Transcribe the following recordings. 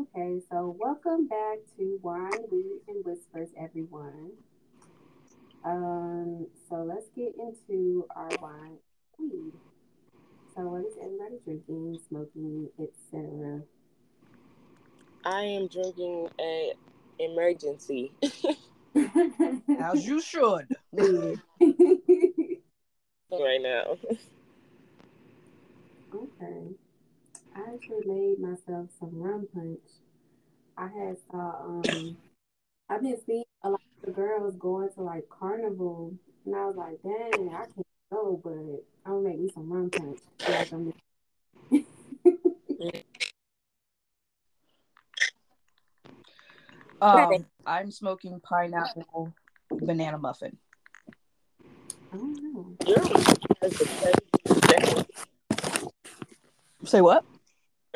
Okay, so welcome back to Wine, Weed, and Whispers, everyone. Um, so let's get into our wine, weed. So what is everybody drinking, smoking, etc.? I am drinking a Emergen-C. As you should. right now. Okay. I actually made myself some rum punch. I had saw um I've been seeing a lot of girls going to like carnival and I was like, dang, I can't go, but I'm gonna make me some rum punch. Like I'm Um, I'm smoking pineapple banana muffin. I don't know. Your has the craziest name. Say what?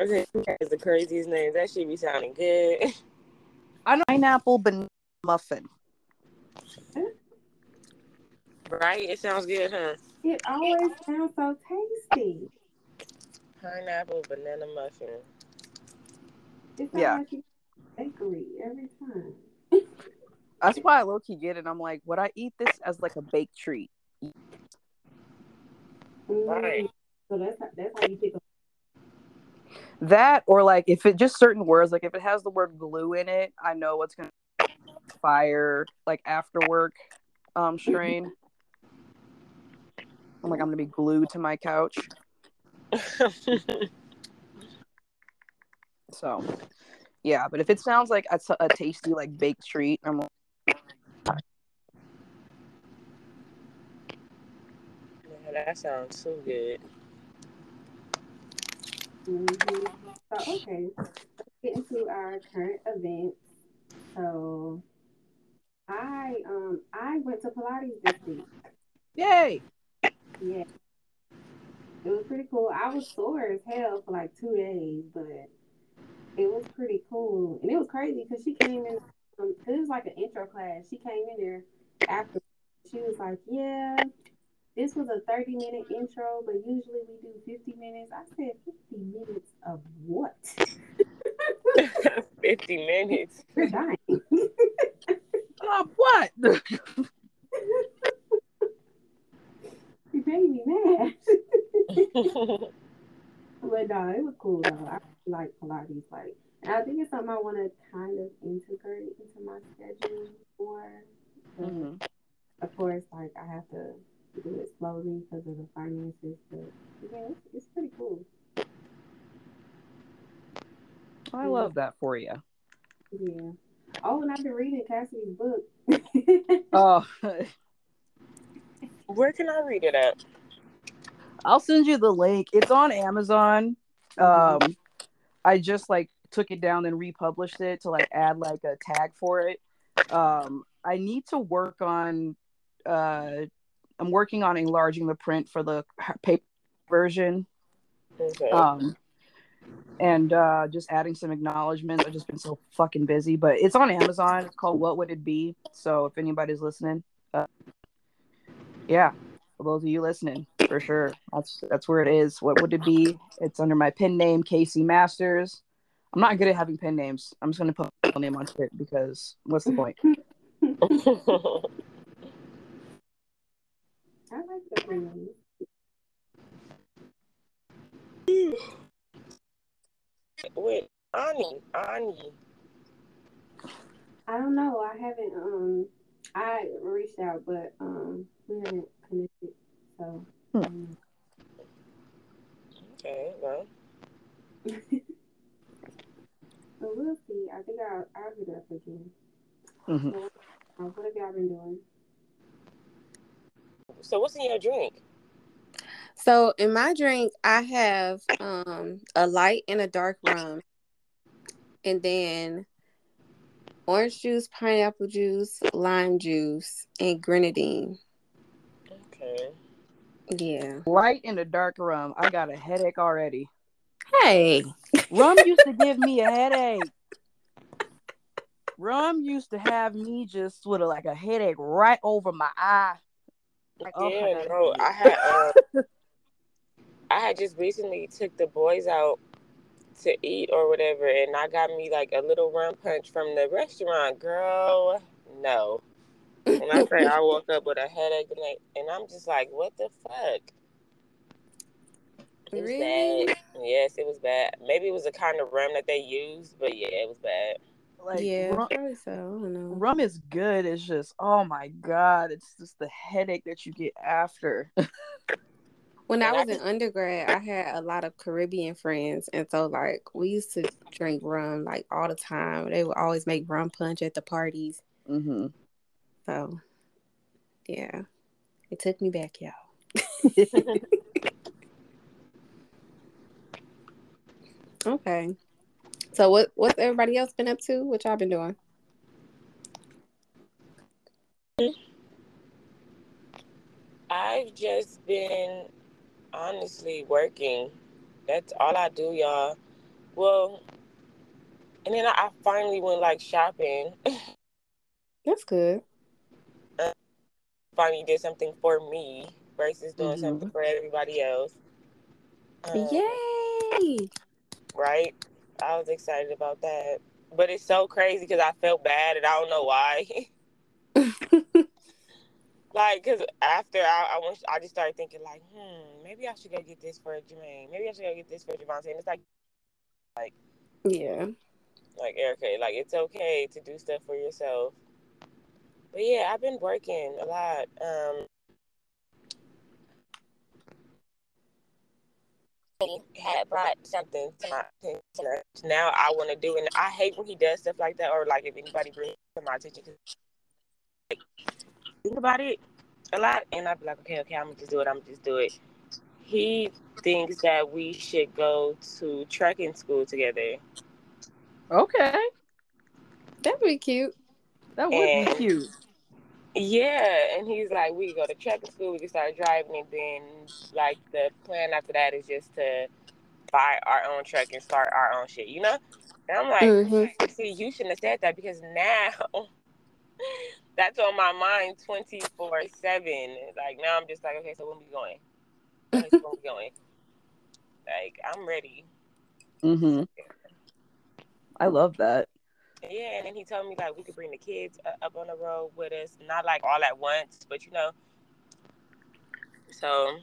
Okay, has the craziest names. That should be sounding good. I know pineapple banana muffin. Right? It sounds good, huh? It always sounds so tasty. Pineapple banana muffin. It sounds Yeah. like you bakery every time. That's why I low key get it. I'm like, would I eat this as like a baked treat? Right. Mm, So that's how, that's how you pick up. That or like if it just certain words, like if it has the word glue in it, I know what's gonna fire like after work um strain. I'm like, I'm gonna be glued to my couch. So yeah, but if it sounds like a, a tasty like baked treat, I'm like, that sounds so good. So okay, let's get into our current events. So I um I went to Pilates this week. yay! Yeah. It was pretty cool. I was sore as hell for like two days, but it was pretty cool. And it was crazy because she came in, um, it was like an intro class. She came in there after. She was like, Yeah, this was a 30 minute intro, but usually we do 50 minutes. I said, 50 minutes of what? 50 minutes. You're dying. Uh, what? you made me mad. But no, it was cool though. I really like Pilates, like, and I think it's something I want to kind of integrate into my schedule more. But Mhm. Of course, like I have to do it slowly because of the finances. But yeah, it's, it's pretty cool. I love that for you. Yeah. Oh, and I've been reading Cassidy's book. Oh, Where can I read it at? I'll send you the link. It's on Amazon. Um, I just like took it down and republished it to like add like a tag for it. Um, I need to work on. Uh, I'm working on enlarging the print for the paper version. Okay. Um, and uh, just adding some acknowledgments. I've just been so fucking busy, but it's on Amazon. It's called What Would It Be? So if anybody's listening, uh, yeah, for those of you listening, for sure, that's that's where it is. What would it be? It's under my pen name, Casey Masters. I'm not good at having pen names. I'm just gonna put my name on it because what's the point? I like the name. Wait, Ani, Ani. I don't know. I haven't. Um, I reached out, but um, we haven't connected. So. Hmm. Okay, well, so we'll see. I think I'll, I'll hit up again. Mhm. So, uh, what have y'all been doing? so what's in your drink? So in my drink, I have um a light and a dark rum, and then orange juice, pineapple juice, lime juice, and grenadine. Okay. Yeah. Light in the dark rum. I got a headache already. Hey. Rum used to give me a headache. Rum used to have me just with a, like a headache right over my eye. Like, oh, yeah, gotta no, I had uh, I had just recently took the boys out to eat or whatever, and I got me like a little rum punch from the restaurant. Girl, no. When I say I woke up with a headache and, I, and I'm just like, what the fuck? It was Really? bad. Yes, it was bad. Maybe it was the kind of rum that they used, but yeah, it was bad. Like yeah, rum, probably so. I don't know. rum is good. It's just oh my god, it's just the headache that you get after. When I And I was in undergrad, I had a lot of Caribbean friends, and so like we used to drink rum like all the time. They would always make rum punch at the parties. hmm So, yeah, it took me back, y'all. Okay. So what what's everybody else been up to? What y'all been doing? I've just been honestly working. That's all I do, y'all. Well, and then I, finally went like shopping. That's good. Finally did something for me versus doing Mhm. something for everybody else. Um, Yay! Right? I was excited about that. But it's so crazy because I felt bad and I don't know why. like, because after I, I, went, I just started thinking, like, hmm, maybe I should go get this for Jermaine. Maybe I should go get this for Javante. And it's like, like, yeah. like Erica, like it's okay to do stuff for yourself. But yeah, I've been working a lot. Um, had brought something to my attention. Now I want to do, and I hate when he does stuff like that, or like if anybody brings to my attention. 'cause, like, think about it a lot, and I'd be like, okay, okay, I'm gonna just do it. I'm gonna just do it. He thinks that we should go to trucking school together. Okay, That'd be cute. That would And- be cute. Yeah, and he's like, we go to trucking school, we can start driving, and then like the plan after that is just to buy our own truck and start our own shit, you know? And I'm like, Mhm. see, you shouldn't have said that because now that's on my mind 24 7. Like now I'm just like, okay, so when we going? When we going? Like, I'm ready. hmm I love that. Yeah, and then he told me like we could bring the kids uh, up on the road with us, not like all at once, but you know. So,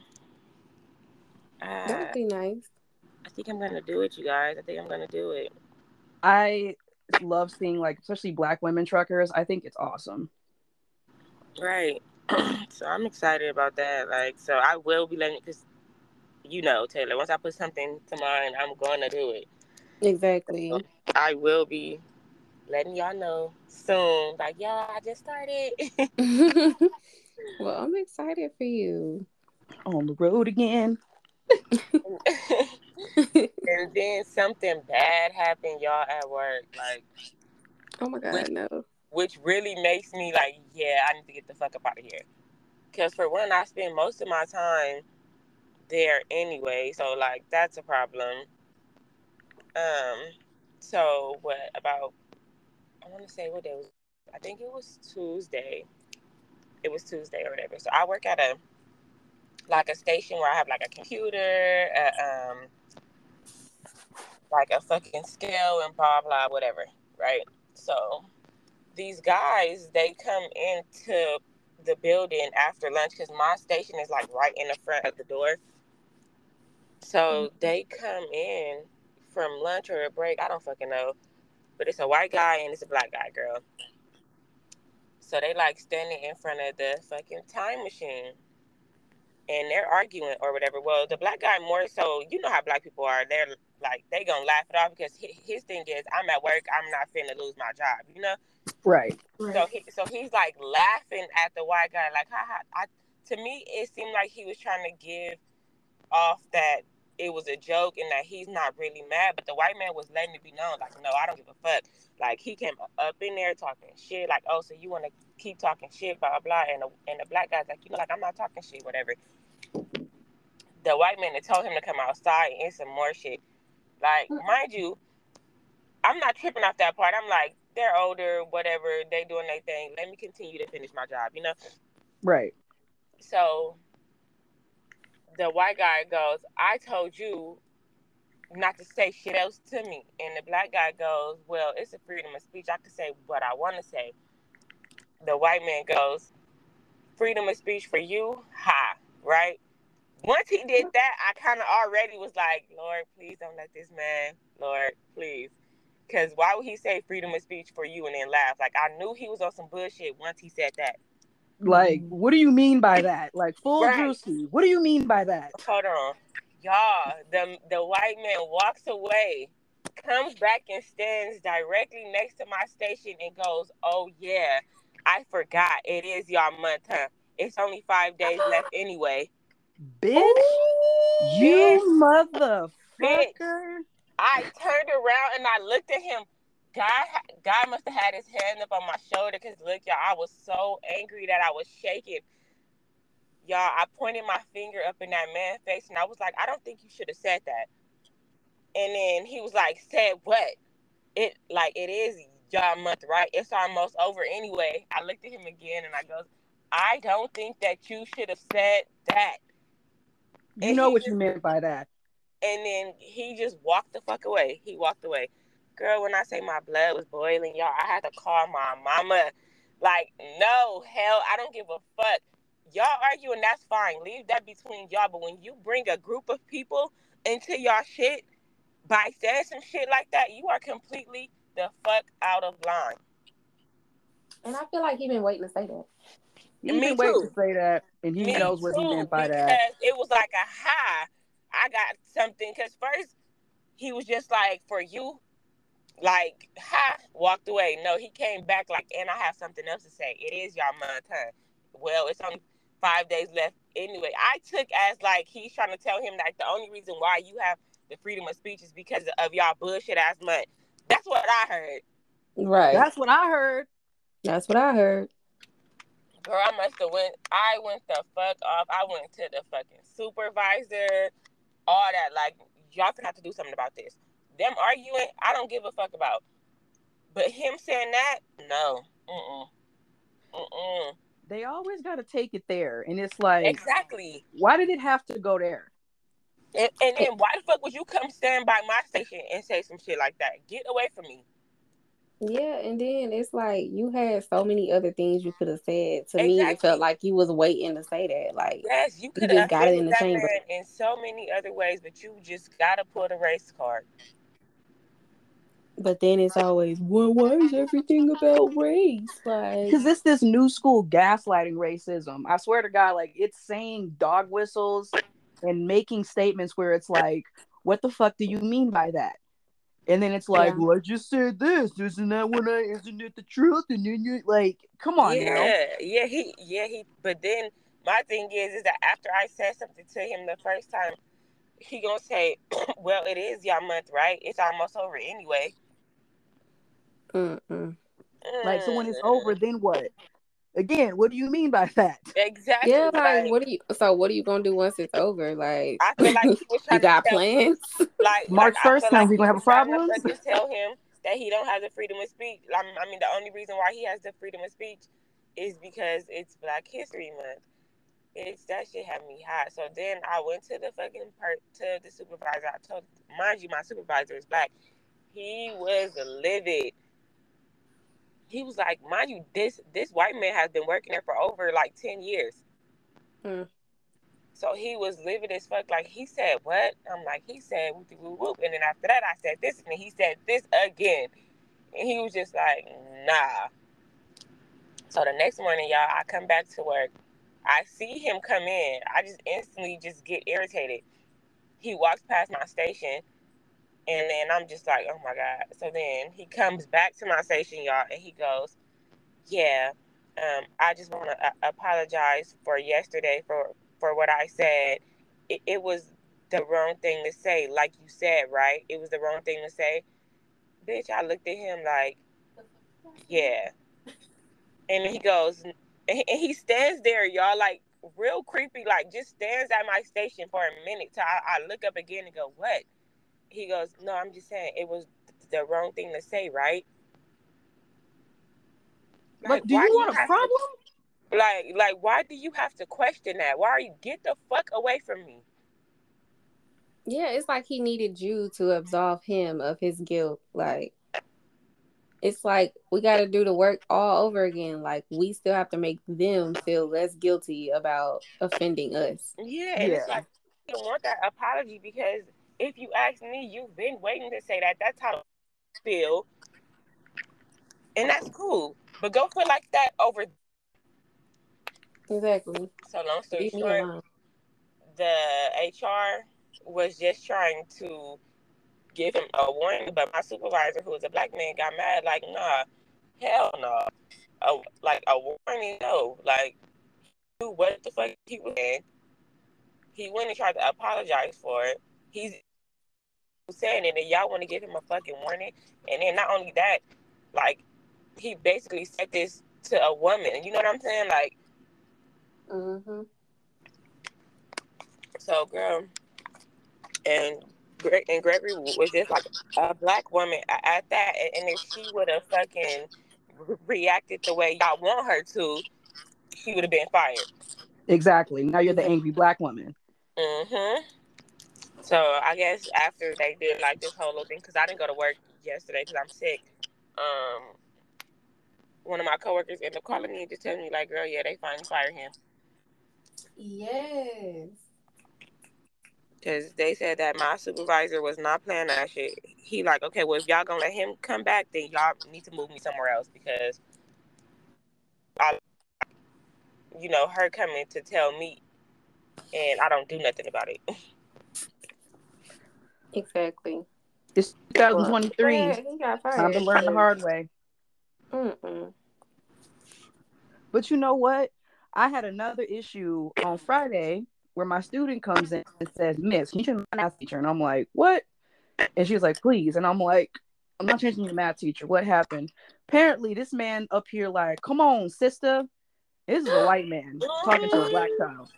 That uh, would be nice. I think I'm gonna do it, you guys. I think I'm gonna do it. I love seeing like especially black women truckers. I think it's awesome. Right. so I'm excited about that. Like, so I will be letting because, you know, Taylor. Once I put something to mind, I'm gonna do it. Exactly. I will be letting y'all know soon. Like, y'all, I just started. well, I'm excited for you. On the road again. and then something bad happened, y'all, at work. Like, Oh my god, no. which really makes me like, yeah, I need to get the fuck up out of here. Because for one, I spend most of my time there anyway, so like that's a problem. Um, so what about? I want to say what day was? I think it was Tuesday. It was Tuesday or whatever. So I work at a like a station where I have like a computer, a, um, like a fucking scale and blah blah whatever, right? So these guys they come into the building after lunch because my station is like right in the front of the door. So they come in from lunch or a break. I don't fucking know, but it's a white guy and it's a black guy, girl. So they like standing in front of the fucking time machine. And they're arguing or whatever. Well, the black guy more so, you know how black people are. They're like they gonna laugh it off because his thing is, I'm at work. I'm not finna lose my job. You know. Right. So he, so he's like laughing at the white guy, like, ha, ha. I, to me, it seemed like he was trying to give off that it was a joke and that he's not really mad. But the white man was letting it be known, like, no, I don't give a fuck. Like he came up in there talking shit, like, oh, so you want to keep talking shit, blah blah. And the, and the black guy's like, you know, like I'm not talking shit, whatever. The white man had told him to come outside and some more shit. Like, mm. mind you, I'm not tripping off that part. I'm like, they're older, whatever, they doing their thing. Let me continue to finish my job, you know? Right. So the white guy goes, I told you not to say shit else to me. And the black guy goes, Well, it's a freedom of speech. I can say what I want to say. The white man goes, Freedom of speech for you? Ha, right? Once he did that, I kind of already was like, Lord, please don't let this man, Lord, please. Because why would he say freedom of speech for you and then laugh? Like, I knew he was on some bullshit once he said that. Like, mm-hmm. what do you mean by that? Like, full Right. juicy. What do you mean by that? Hold on. Y'all, the, the white man walks away, comes back and stands directly next to my station and goes, Oh, yeah, I forgot. It is y'all month, huh? It's only five days left anyway. Bitch, you motherfucker. I turned around and I looked at him. God, God must have had his hand up on my shoulder because look, y'all, I was so angry that I was shaking. Y'all, I pointed my finger up in that man's face and I was like, I don't think you should have said that. And then he was like, said what? It like it is y'all month, right? It's almost over anyway. I looked at him again and I goes, I don't think that you should have said that. You And know what just- you meant by that. And then he just walked the fuck away. He walked away. Girl, when I say my blood was boiling, y'all, I had to call my mama. Like, no, hell, I don't give a fuck. Y'all arguing, that's fine. Leave that between y'all. But when you bring a group of people into y'all shit by saying some shit like that, you are completely the fuck out of line. And I feel like he been waiting to say that. He Me been waiting too. to say that, and he Me knows what he too, meant by because that. it was like a high. I got something because first he was just like for you, like ha, walked away. No, he came back like, and I have something else to say. It is y'all month, huh? Well, it's only five days left anyway. I took as like he's trying to tell him that the only reason why you have the freedom of speech is because of y'all bullshit ass month. That's what I heard. Right. That's, That's what I heard. That's what I heard. Girl, I must have went. I went the fuck off. I went to the fucking supervisor, all that. Like y'all gonna have to do something about this. Them arguing, I don't give a fuck about. But him saying that, no. Mm-mm. Mm-mm. They always got to take it there, and it's like, Exactly. why did it have to go there? And, and then why the fuck would you come stand by my station and say some shit like that? Get away from me. Yeah, and then it's like you had so many other things you could have said. To me, it felt like you was waiting to say that. Like, Yes, you could have got it in the chamber. in so many other ways, but you just gotta pull the race card. But then it's always, well, why is everything about race? Like, Because it's this new school gaslighting racism. I swear to God, like it's saying dog whistles and making statements where it's like, what the fuck do you mean by that? And then it's like, Yeah. well, I just said this. Isn't that what I? Isn't it the truth? And then you like, come on yeah, now. yeah, yeah, he, yeah, he. But then my thing is, is that after I said something to him the first time, he gonna say, "Well, it is y'all month, right? It's almost over anyway." Mm-mm. Like, so when it's Mm, over, then what? Again, what do you mean by that? exactly. yeah, like, what do you? So, what are you gonna do once it's over? Like, I feel like you got to tell, plans? like March 1st feel comes, we gonna have was a trying to problem? fucking tell him that he don't have the freedom of speech. I mean, I mean, the only reason why he has the freedom of speech is because it's Black History Month. It's that shit had me hot. So then I went to the fucking part to the supervisor. I told, mind you, my supervisor is black. He was livid. He was like, mind you, this this white man has been working there for over like ten years. Hmm. So he was livid as fuck. Like he said, what? I'm like, he said whoop whoop whoop. And then after that, I said this, and he said this again. And he was just like, nah. So the next morning, y'all, I come back to work. I see him come in. I just instantly just get irritated. He walks past my station, and then I'm just like, oh my god. So then he comes back to my station, y'all, and he goes, yeah, um, I just want to uh, apologize for yesterday for for what I said. It, it was the wrong thing to say, like you said, right? It was the wrong thing to say. Bitch, I looked at him like, yeah. And he goes, and he- stands there, y'all, like real creepy, like just stands at my station for a minute. Till I, I look up again and go, what? He goes, no, I'm just saying it was the wrong thing to say, right? Like, do you want a have to- problem? like, like, why do you have to question that? Why are you get the fuck away from me? Yeah, it's like he needed you to absolve him of his guilt. Like, it's like we got to do the work all over again. Like, we still have to make them feel less guilty about offending us. Yeah, and it's Yeah. like you don't want that apology because if you ask me, you've been waiting to say that. That's how I feel, and that's cool. But go put like that over. Exactly. So long story Leave short, the HR was just trying to give him a warning, but my supervisor, who was a black man, got mad. Like, nah, hell no. A, like a warning, no. Like, what the fuck he was saying. He went and tried to apologize for it. He's saying it, and y'all want to give him a fucking warning. And then not only that, like, he basically said this to a woman. You know what I'm saying? Like, Mm-hmm. So, girl, and Greg and Gregory was just like a black woman at that, and, and if she would have fucking reacted the way y'all want her to, she would have been fired. Exactly. Now you're the angry black woman. Mm-hmm. So I guess after they did like this whole little thing, because I didn't go to work yesterday because I'm sick. Um, one of my coworkers ended up calling me and just telling me like, "Girl, yeah, they finally fired him." Yes. Because they said that my supervisor was not playing that shit. He like, okay, well, if y'all gonna let him come back, then y'all need to move me somewhere else because, I, you know, her coming to tell me, and I don't do nothing about it. Exactly. It's 2023. Yeah, he got fired. Time to learn the hard way. Mm-mm. But you know what? I had another issue on Friday where my student comes in and says, Miss, can you change my math teacher? And I'm like, What? And she's like, Please. And I'm like, I'm not changing your math teacher. What happened? Apparently, this man up here, like, come on, sister. This is a white man talking to a black child.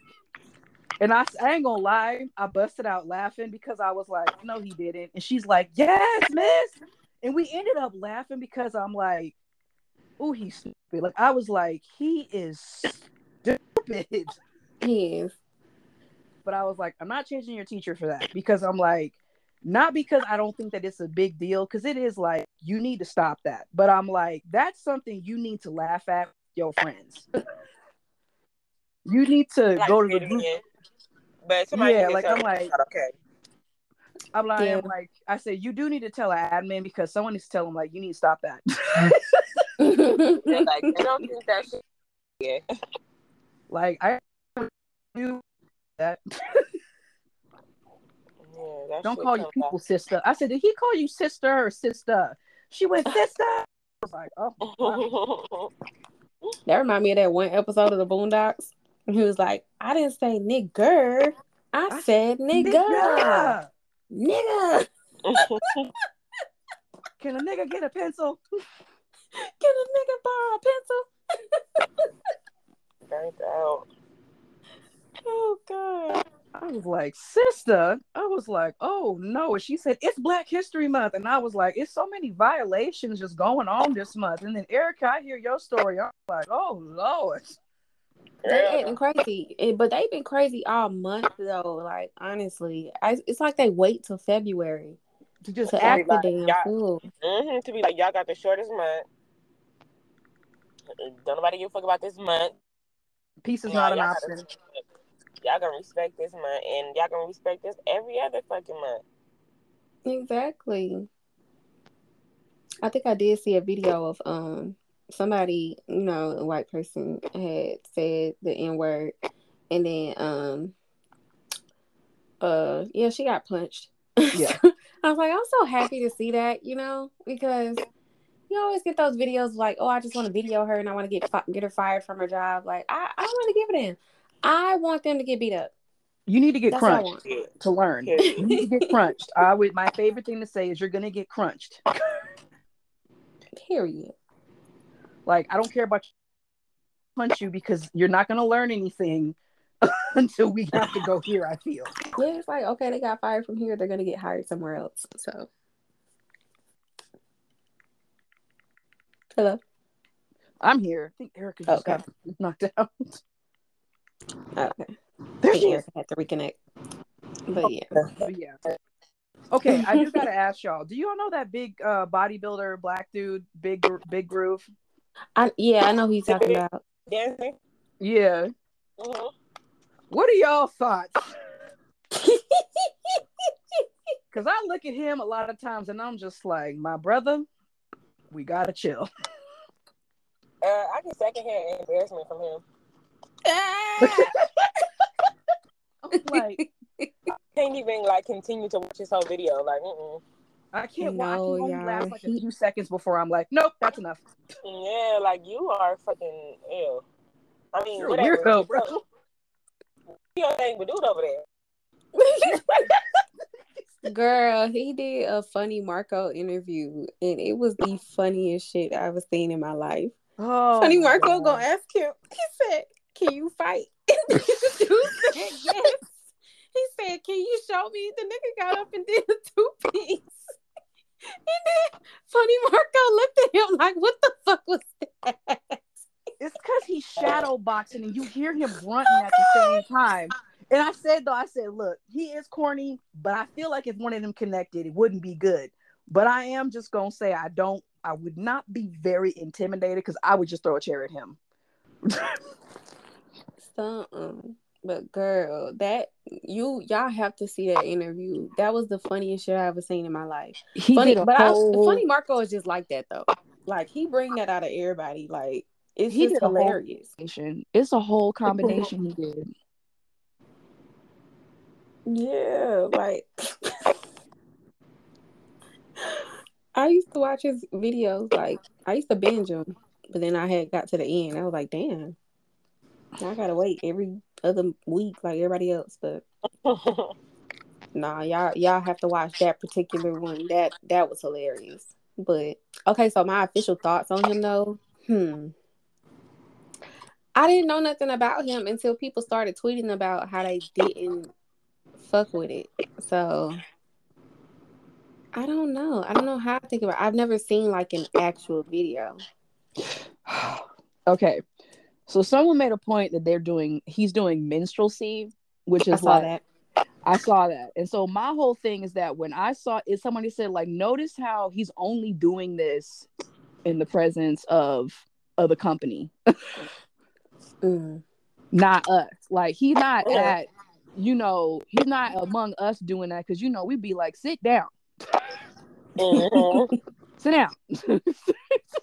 And I, I ain't gonna lie, I busted out laughing because I was like, no, he didn't. And she's like, yes, miss. And we ended up laughing because I'm like, oh, he's stupid. Like I was like, he is stupid. He is. But I was like, I'm not changing your teacher for that because I'm like, not because I don't think that it's a big deal, because it is like you need to stop that. But I'm like, that's something you need to laugh at with your friends. you need to Like, go to the fit group. In. But somebody Yeah, like, I'm like- okay. I'm like, Yeah. I'm like, I said, you do need to tell an admin because someone needs to tell them like you need to stop that. Like I don't think that shit. Yeah. like I do that. Yeah, that Don't call you comes people sister. I said, did he call you sister or sister? She went sister. I was like, oh, wow. that remind me of that one episode of the Boondocks. He was like, I didn't say nigger. I, I said nigga. nigga. Nigga. Can a nigga get a pencil? Can a nigga borrow a pencil? Burnt out. Oh God. I was like, sister. I was like, oh no. And she said, it's Black History Month. And I was like, it's so many violations just going on this month. And then Erica, I hear your story. I'm like, oh Lord. They Yeah. acting crazy, Eh, but they've been crazy all month though. Like honestly, I, it's like they wait till February To just to act act the like damn y'all- fool. hmm To be like, y'all got the shortest month. Don't nobody give a fuck about this month. peace is Yeah, not an y'all option. Gotta, y'all gonna respect this month, and y'all gonna respect this every other fucking month. Exactly. I think I did see a video of um somebody, you know, a white person had said the N word and then um uh yeah, she got punched. Yeah. I was like, I'm so happy to see that, you know, because you always get those videos like, oh, I just want to video her and I want to get fi- get her fired from her job. Like, I, I don't want to give it in. I want them to get beat up. You need to get That's crunched to learn. Yeah. You need to get crunched. I would my favorite thing to say is you're gonna get crunched. Period. Like I don't care about punch you because you're not gonna learn anything until we have to go here. I feel. Yeah, it's like okay, they got fired from here. They're gonna get hired somewhere else. So, hello. I'm here. I think Erica just Okay. got knocked out. Okay. I There she is. Erica had to reconnect. But yeah. But yeah. Okay, I do gotta ask y'all. Do you all know that big uh bodybuilder black dude, big big groove? I yeah, I know who you're talking about. Dancing. Yeah. hmm What are y'all thoughts? Cause I look at him a lot of times and I'm just like, my brother, we gotta chill. Uh, I get secondhand embarrassment from him. I'm like, Can't even like continue to watch his whole video. Like, mm I can't watch. No, He only y'all, like a few seconds before I'm like, nope, that's enough. yeah, like you are fucking ill. I mean, You're a whatever. weirdo, bro. You don't think but do it over there. Girl, he did a funny Marco interview, and it was the funniest shit I ever seen in my life. Oh, funny Marco God. gonna ask him. He said, "Can you fight?" And the dude said, "Yes." He said, "Can you show me?" The nigga got up and did a two piece. And then Funny Marco looked at him like, "What the fuck was that?" It's because he's shadow boxing and you hear him grunting oh, at the same time. And I said though, I said, look, he is corny, but I feel like if one of them connected, it wouldn't be good. But I am just gonna say I don't. I would not be very intimidated because I would just throw a chair at him. Something. But girl, that you y'all have to see that interview. That was the funniest shit I ever seen in my life. He funny, but whole, I, funny Marco is just like that though. Like he bring that out of everybody. Like it's He just did a hilarious. It's a whole combination he did. Yeah, like I used to watch his videos. Like I used to binge them, but then I had got to the end. I was like, damn, I gotta wait every other week like everybody else. But nah, y'all y'all have to watch that particular one. That that was hilarious. But okay, so my official thoughts on him though. Hmm. I didn't know nothing about him until people started tweeting about how they didn't fuck with it. So I don't know. I don't know how to think about. It. I've never seen like an actual video. okay, so someone made a point that they're doing. He's doing minstrelsy, which I is saw like that. I saw that. And so my whole thing is that when I saw it, somebody said, like, notice how he's only doing this in the presence of of the company, Mm. not us. Like he's not Yeah. at, you know, he's not among us doing that because you know we'd be like, sit down, Mhm. sit down,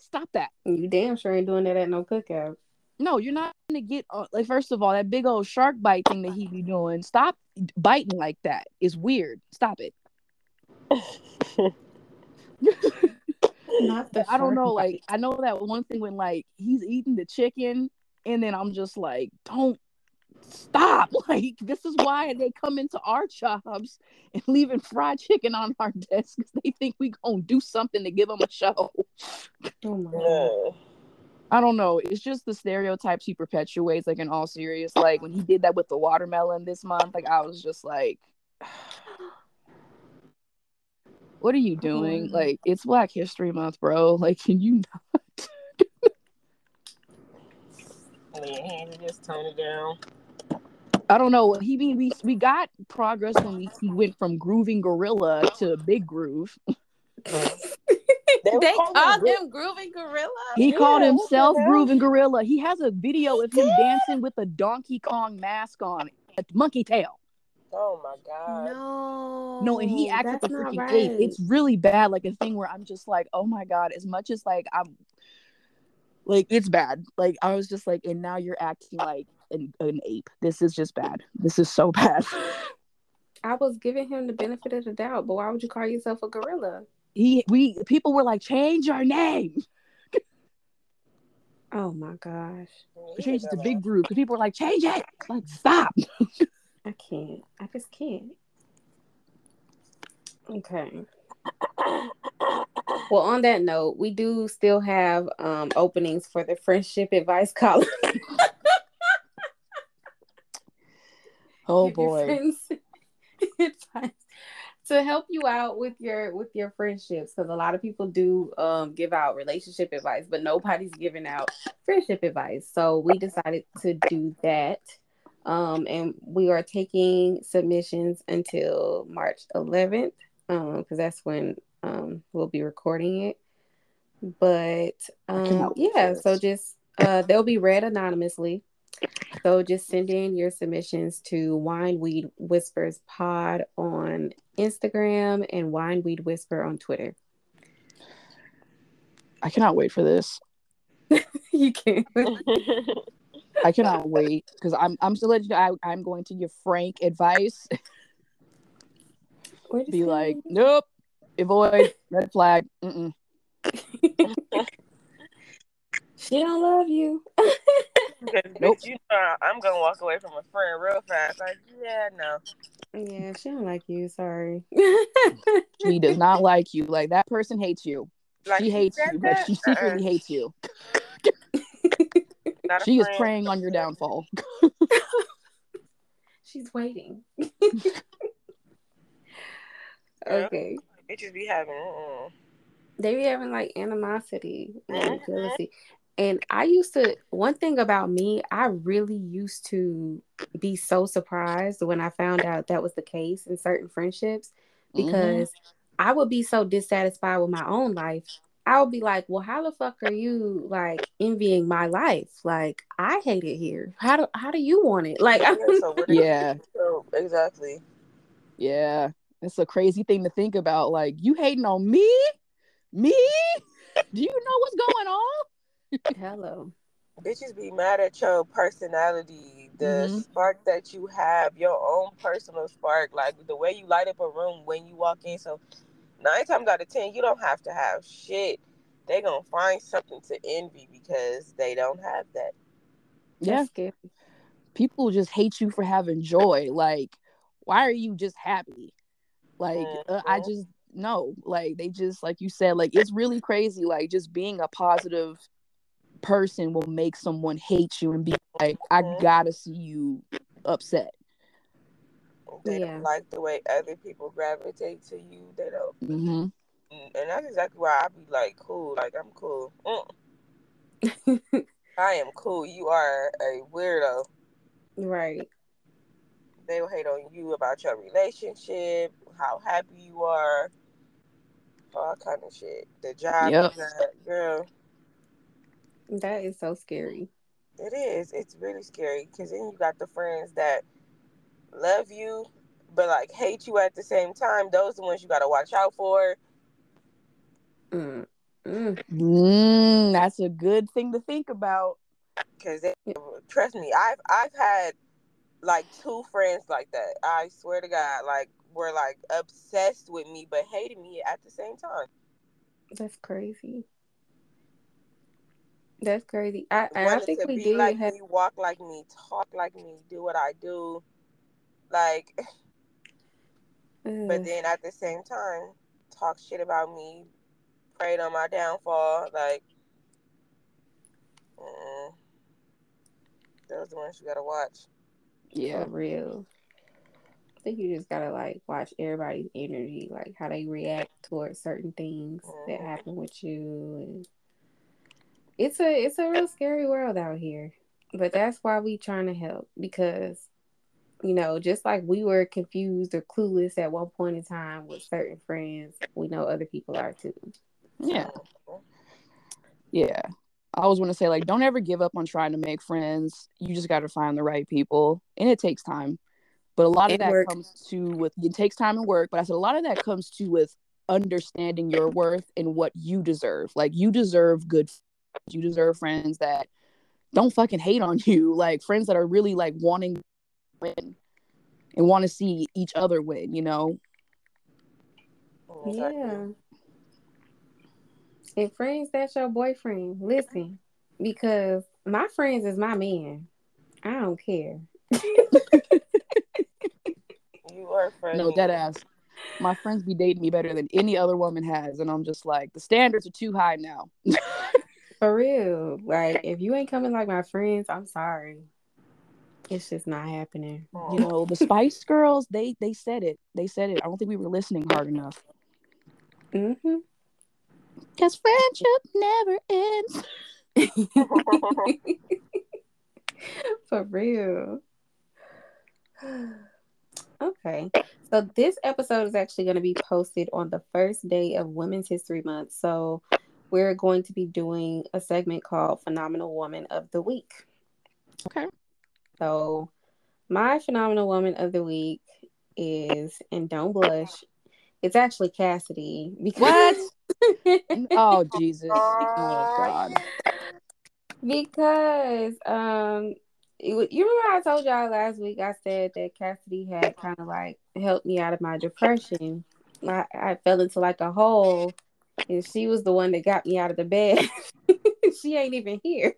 stop that. You damn sure ain't doing that at no cookout. No, you're not gonna get uh, like first of all that big old shark bite thing that he be doing. Stop biting like that. It's weird. Stop it. Not the I don't know. shark Like. I know that one thing when like he's eating the chicken, and then I'm just like, don't stop. Like this is why they come into our jobs and leaving fried chicken on our desk because they think we gonna do something to give them a show. Oh my god. I don't know. It's just the stereotypes he perpetuates. Like in all serious, like when he did that with the watermelon this month, like I was just like. What are you doing? Like it's Black History Month, bro. Like, can you not? He just tone it down. I don't know. He mean we we got progress when we he went from grooving gorilla to big groove. They, They call him called him Grooving Gorilla. He Yeah, called himself grooving gorilla. He has a video of him dancing with a Donkey Kong mask on, a monkey tail. Oh my god. No. No, and he acts like a freaking right. ape. It's really bad. Like a thing where I'm just like, oh my god. As much as like I'm, like it's bad. Like I was just like, and now you're acting like an, an ape. This is just bad. This is so bad. I was giving him the benefit of the doubt, but why would you call yourself a gorilla? He we people were like, change your name. Oh my gosh. He Change did it to big groove. Because people were like, change it. Like stop. I can't. I just can't. Okay. Well, on that note, we do still have um openings for the friendship advice column. Oh boy. friends advice to help you out with your with your friendships because a lot of people do um give out relationship advice but nobody's giving out friendship advice so we decided to do that Um, and we are taking submissions until March 11th, um, because that's when um we'll be recording it. But um, cannot wait for yeah, so just uh, they'll be read anonymously. So just send in your submissions to Wineweed Whispers Pod on Instagram and Wineweed Whisper on Twitter. I cannot wait for this. you can. I cannot wait because I'm I'm still letting you know I, I'm going to give Frank advice. Be like, nope, avoid red flag. She don't love you. Because Nope. bitch, you know I'm gonna walk away from a friend real fast. Like, yeah, no. yeah, she don't like you. Sorry. She does not like you. Like that person hates you. Like she hates said you, but she secretly Uh-uh. hates you. Not a She is friend. preying on your downfall. She's waiting. Yeah. okay. Bitches be having. they be having like animosity and Mhm. jealousy. And I used to one thing about me, I really used to be so surprised when I found out that was the case in certain friendships Mm-hmm. because I would be so dissatisfied with my own life. I would be like, "Well, how the fuck are you like envying my life? Like, I hate it here. How do how do you want it? Like, Yeah, so what Yeah, So, exactly. yeah. It's a crazy thing to think about. Like, you hating on me? Me? Do you know what's going on? Hello. Bitches be mad at your personality, the Mhm. spark that you have, your own personal spark, like the way you light up a room when you walk in. So nine times out of ten, you don't have to have shit. They gonna find something to envy because they don't have that. Yeah. Scary. People just hate you for having joy. Like, why are you just happy? Like, uh, I Mhm. just no. Like, they just like you said. Like, it's really crazy. Like, just being a positive person will make someone hate you and be like, I Mhm. gotta see you upset. They Yeah. don't like the way other people gravitate to you. They don't, Mm-hmm. and that's exactly why I be like, cool. Like I'm cool. Mm. I am cool. You are a weirdo. right. They will hate on you about your relationship, how happy you are, all kind of shit. The job Yep. you girl. That is so scary. It is. It's really scary because then you got the friends that love you but like hate you at the same time. Those are the ones you gotta watch out for. Mm. Mm. Mm, that's a good thing to think about. Cause they, trust me, I've I've had like two friends like that. I swear to God, like were like obsessed with me but hated me at the same time. That's crazy. That's crazy. I and I think to we be did like have me, walk like me, talk like me, do what I do. Like, but then at the same time, talk shit about me, prayed on my downfall. Like, mm, those are the ones you gotta watch. Yeah. for real. I think you just gotta like watch everybody's energy, like how they react towards certain things that Mhm. happen with you. And it's a it's a real scary world out here. But that's why we trying to help because you know, just like we were confused or clueless at one point in time with certain friends, we know other people are too. Yeah. Yeah. I always want to say, like, don't ever give up on trying to make friends. You just got to find the right people, and it takes time. But a lot of And that work. comes to with it takes time and work. But I said a lot of that comes to with understanding your worth and what you deserve. Like, you deserve good. F- You deserve friends that don't fucking hate on you. Like friends that are really like wanting to win and want to see each other win. You know. Yeah. And friends, that's your boyfriend. Listen, because my friends is my man. I don't care. You are funny. No, dead ass. My friends be dating me better than any other woman has, and I'm just like, the standards are too high now. For real. Like, if you ain't coming like my friends, I'm sorry. It's just not happening. Oh. You know, the Spice Girls, they they said it. They said it. I don't think we were listening hard enough. Mm-hmm. Cause friendship never ends. For real. Okay. So this episode is actually going to be posted on the first day of Women's History Month. So we're going to be doing a segment called Phenomenal Woman of the Week. Okay. So my phenomenal woman of the week is, and don't blush, it's actually Cassidy. What? oh Jesus! Oh God! Because um, it, you remember I told y'all last week I said that Cassidy had kind of like helped me out of my depression. I, I fell into like a hole, and she was the one that got me out of the bed. she ain't even here.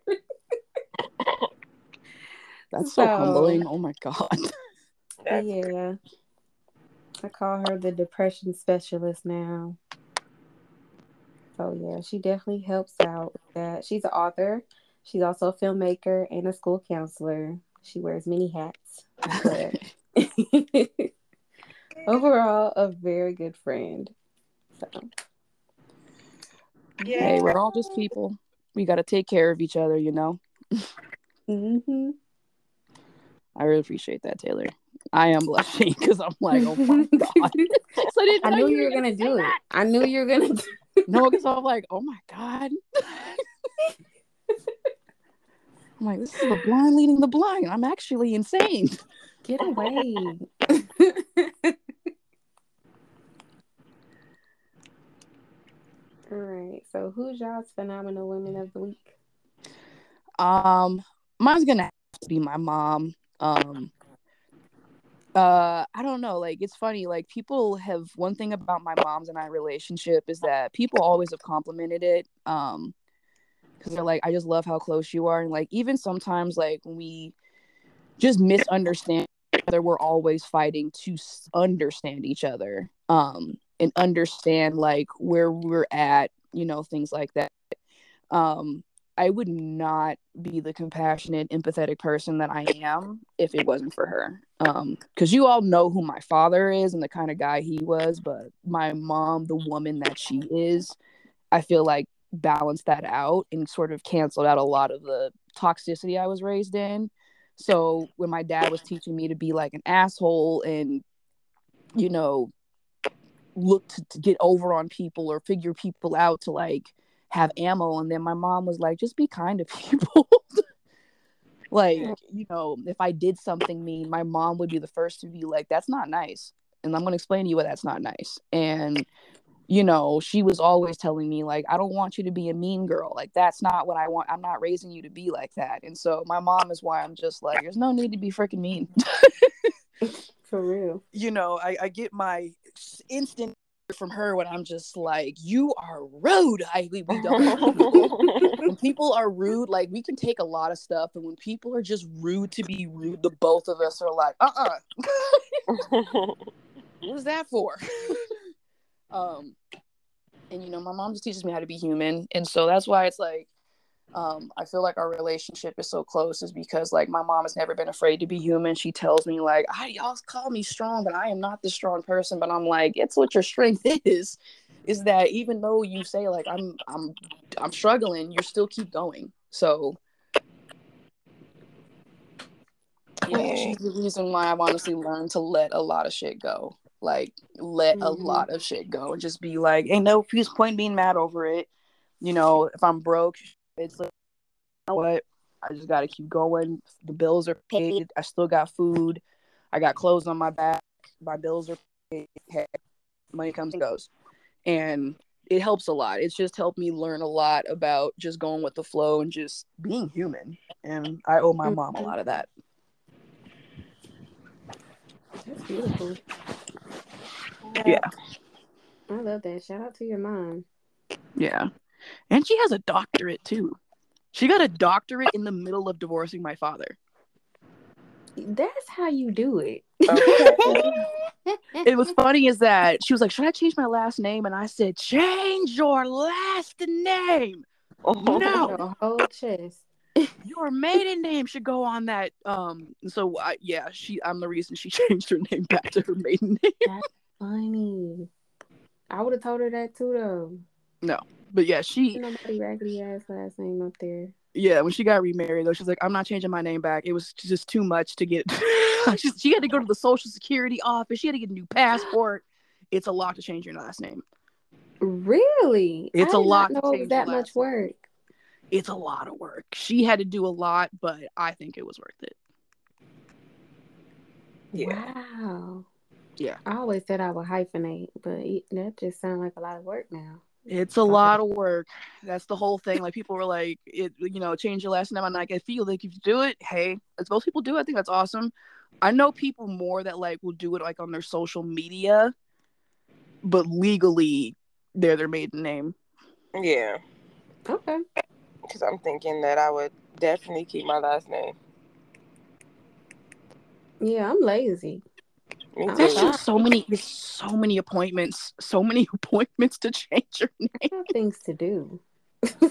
That's so, so humbling. Oh my god. yeah. I call her the depression specialist now. So yeah, she definitely helps out with that. She's an author. She's also a filmmaker and a school counselor. She wears many hats. But overall, a very good friend. So yeah. Hey, we're all just people. We got to take care of each other, you know. mm-hmm. I really appreciate that, Taylor. I am blushing because I'm like, oh my god. so I, I knew you were gonna do it. I knew you were gonna. Do- no, because I'm like, oh my god. I'm like, this is the blind leading the blind. I'm actually insane. Get away. All right. So who's y'all's phenomenal women of the week? Um, mine's gonna have to be my mom. Um uh i don't know like it's funny like people have one thing about my mom's and i relationship is that people always have complimented it um because they're like i just love how close you are and like even sometimes like we just misunderstand each other we're always fighting to understand each other um and understand like where we're at you know things like that um I would not be the compassionate, empathetic person that I am if it wasn't for her. Um, because you all know who my father is and the kind of guy he was, but my mom, the woman that she is, I feel like balanced that out and sort of canceled out a lot of the toxicity I was raised in. So when my dad was teaching me to be like an asshole and, you know, look to, to get over on people or figure people out to like have ammo and then my mom was like just be kind to people. Like you know if i did something mean my mom would be the first to be like that's not nice and i'm going to explain to you why that's not nice. And you know she was always telling me like i don't want you to be a mean girl. Like that's not what i want. I'm not raising you to be like that. And so my mom is why i'm just like there's no need to be freaking mean for real you know I, I get my instant from her when I'm just like, you are rude. I we, we don't. when people are rude, like we can take a lot of stuff, and when people are just rude to be rude, the both of us are like, uh uh-uh. uh what is that for? um, and you know, my mom just teaches me how to be human, and so that's why it's like um, I feel like our relationship is so close is because like my mom has never been afraid to be human. She tells me like, I y'all call me strong, but I am not the strong person. But I'm like, it's what your strength is, is that even though you say like I'm I'm I'm struggling, you still keep going. So yeah, she's the reason why I've honestly learned to let a lot of shit go. Like let mm-hmm. a lot of shit go and just be like, ain't no fuse point being mad over it. You know, if I'm broke, it's like, you know what? I just got to keep going. The bills are paid. I still got food. I got clothes on my back. My bills are paid. Money comes and goes. And it helps a lot. It's just helped me learn a lot about just going with the flow and just being human. And I owe my mom a lot of that. That's beautiful. Yeah. I love that. Shout out to your mom. Yeah. And she has a doctorate too. She got a doctorate in the middle of divorcing my father. That's how you do it. it was funny is that she was like, Should I change my last name? And I said, Change your last name. Oh, no. whole chest. Your maiden name should go on that. Um. So I, yeah, she. I'm the reason she changed her name back to her maiden name. That's funny. I would have told her that too, though. No, but yeah, she nobody raggedy ass last name up there. Yeah, when she got remarried though, she's like, I'm not changing my name back. It was just too much to get. she, she had to go to the social security office. She had to get a new passport. It's a lot to change your last name. Really? It's I a did lot to know it change that much last name. work. It's a lot of work. She had to do a lot, but I think it was worth it. Yeah. Wow. Yeah. I always said I would hyphenate, but that just sounds like a lot of work now. It's a uh-huh. lot of work. That's the whole thing. Like people were like, it, you know, change your last name. I'm like, I feel like if you do it, hey, as most people do, I think that's awesome. I know people more that like will do it like on their social media, but legally, they're their maiden name. Yeah. Okay. Because I'm thinking that I would definitely keep my last name. Yeah, I'm lazy. Me That's too. That's fine. just so many. There's so many appointments. So many appointments to change your name. I have things to do.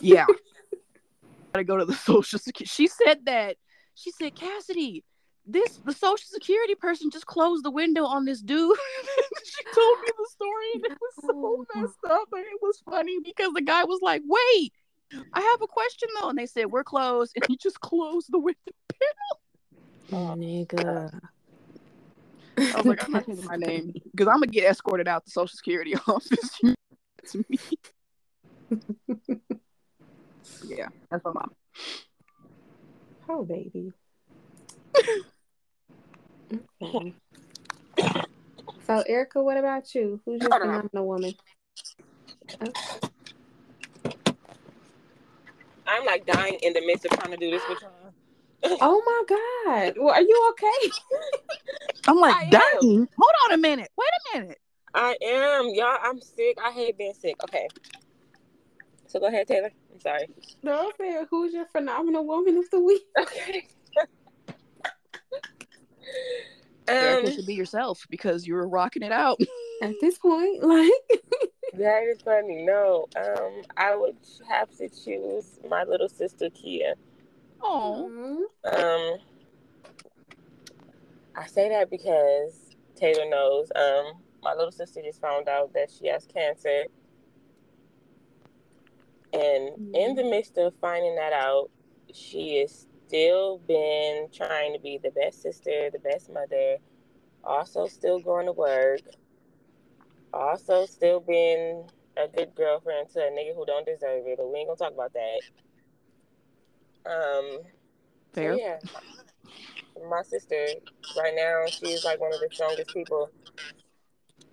Yeah. Gotta go to the social security. She said that. She said, Cassidy, this the social security person just closed the window on this dude. she told me the story and it was so oh. messed up. And it was funny because the guy was like, Wait, I have a question though. And they said, We're closed. And he just closed the window. Oh nigga. I was like, I'm not changing my name because I'm gonna get escorted out the social security office. to me. yeah, that's my mom. Oh, baby. okay. So, Erica, what about you? Who's your Hold on. phenomenal woman? I'm like dying in the midst of trying to do this with y'all. Oh my God. Well, are you okay? I'm like, I dying. Hold on a minute. Wait a minute. I am. Y'all, I'm sick. I hate being sick. Okay. So go ahead, Taylor. I'm sorry. No, fair. Who's your phenomenal woman of the week? Okay. Erica um, should be yourself because you were rocking it out. At this point, like, that is funny. No, um, I would have to choose my little sister Kia. Oh, Um, I say that because Taylor knows. Um, my little sister just found out that she has cancer, and in the midst of finding that out, she has still been trying to be the best sister, the best mother, also still going to work, also still being a good girlfriend to a nigga who don't deserve it. But we ain't gonna talk about that. Um, so yeah, my sister right now she is like one of the strongest people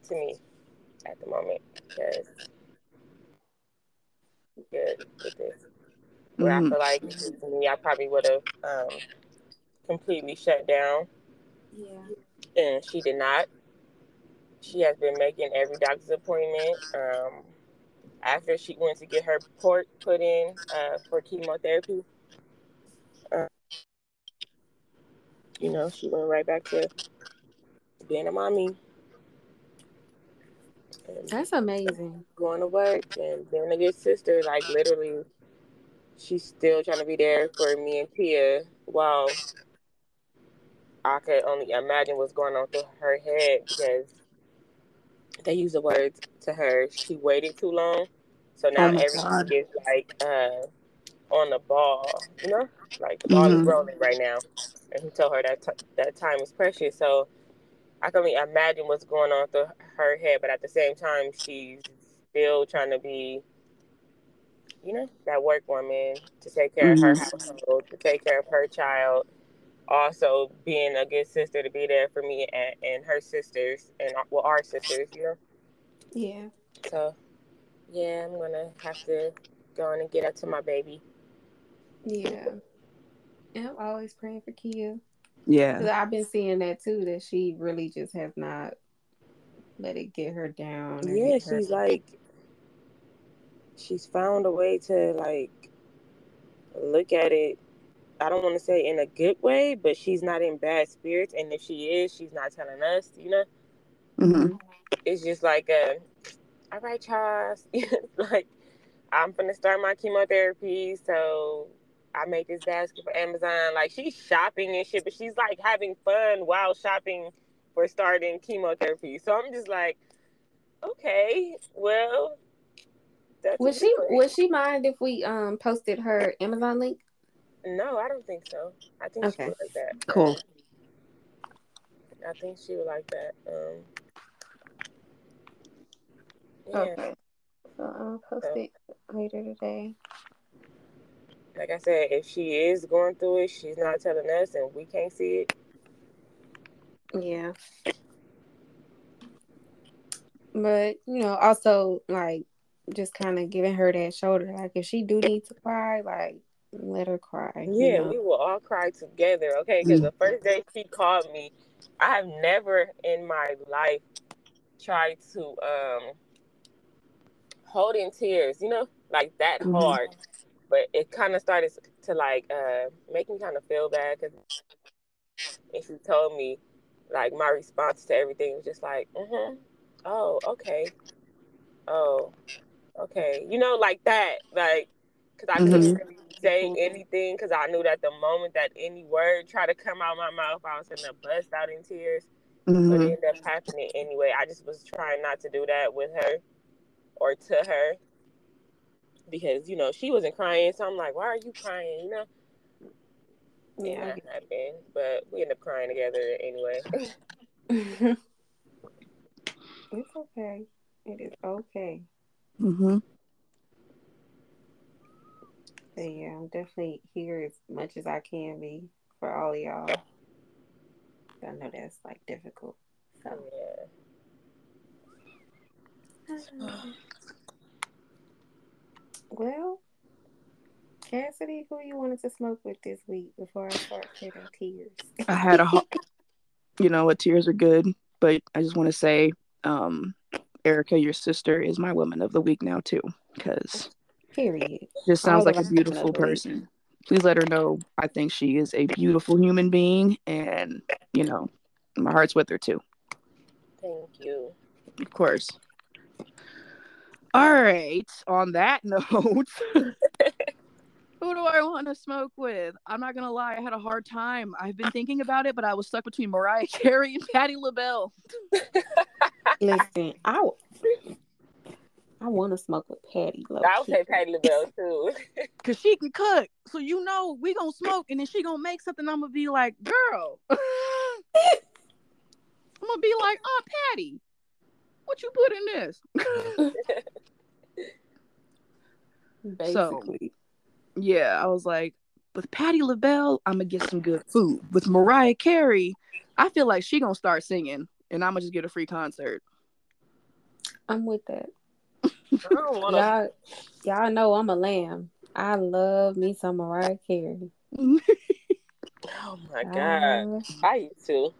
to me at the moment because good with this. Where I Mhm. feel like if it was me, I probably would have um, completely shut down, yeah. and she did not. She has been making every doctor's appointment. Um, after she went to get her port put in uh, for chemotherapy, uh, you know, she went right back to being a mommy. And That's amazing. going to work and being a good sister. Like literally, she's still trying to be there for me and Tia. While I could only imagine what's going on through her head because they use the words to her. She waited too long, so now Oh everything God. is like uh, on the ball. You know, like the ball is Mhm. rolling right now. And he told her that t- that time is precious. So I can only imagine what's going on through her head, but at the same time, she's still trying to be, you know, that work woman to take care of her Mhm. household, to take care of her child. Also, being a good sister to be there for me and, and her sisters, and well, our sisters, you know. Yeah. So, yeah, I'm gonna have to go and get up to my baby. Yeah. And I'm always praying for Kia. Yeah. I've been seeing that too, that she really just has not let it get her down. Yeah, her. she's like, she's found a way to like look at it. I don't want to say in a good way, but she's not in bad spirits. And if she is, she's not telling us, you know? hmm It's just like, uh, all right, Charles, like, I'm gonna start my chemotherapy. So I made this basket for Amazon. Like, she's shopping and shit, but she's like having fun while shopping for starting chemotherapy. So I'm just like, okay, well, that's Would she good way. would she mind if we um posted her Amazon link? No, I don't think so. I think she Okay. would like that. Cool. I think she would like that. Um, yeah, Okay. So I'll post it later today. Like I said, if she is going through it, she's not telling us, and we can't see it. Yeah. But, you know, also like just kind of giving her that shoulder. Like if she do need to cry, like let her cry. Yeah, know? we will all cry together, okay? Because the first day she called me, I have never in my life tried to um hold in tears, you know, like that Mhm. hard. But it kind of started to like uh make me kind of feel bad because and she told me like my response to everything was just like, mm-hmm, oh, okay, oh, okay, you know, like that, like because I couldn't Mhm. really say anything because I knew that the moment that any word tried to come out of my mouth, I was gonna bust out in tears. But Mhm. it ended up happening anyway. I just was trying not to do that with her or to her because you know she wasn't crying, so I'm like, why are you crying? You know, Yeah. that happened, but we end up crying together anyway. it's okay. It is okay. Mhm. But yeah, I'm definitely here as much as I can be for all of y'all. I know that's like difficult. So yeah. Well, Cassidy, who you wanted to smoke with this week before I start shedding tears? I had a, ho- you know what, tears are good, but I just want to say, um, Erica, your sister is my woman of the week now too, because Period. just sounds All like a beautiful woman week. person. Please let her know I think she is a beautiful human being, and you know, my heart's with her too, Thank you. of course. All right. On that note, who do I want to smoke with? I'm not gonna lie, I had a hard time. I've been thinking about it, but I was stuck between Mariah Carey and Patti LaBelle. Listen, I, w- I want to smoke with Patty. low I would say Patti LaBelle too. Cause she can cook, so you know we gonna smoke, and then she gonna make something. I'm gonna be like, girl. I'm gonna be like, oh, Aunt Patty, what you put in this? Basically. yeah, I was like, with Patti LaBelle, I'm gonna get some good food. With Mariah Carey, I feel like she gonna start singing, and I'm gonna just get a free concert. I'm with that. Want to. Y'all, y'all know I'm a lamb. I love me some Mariah Carey. Oh my god, Uh, I used to.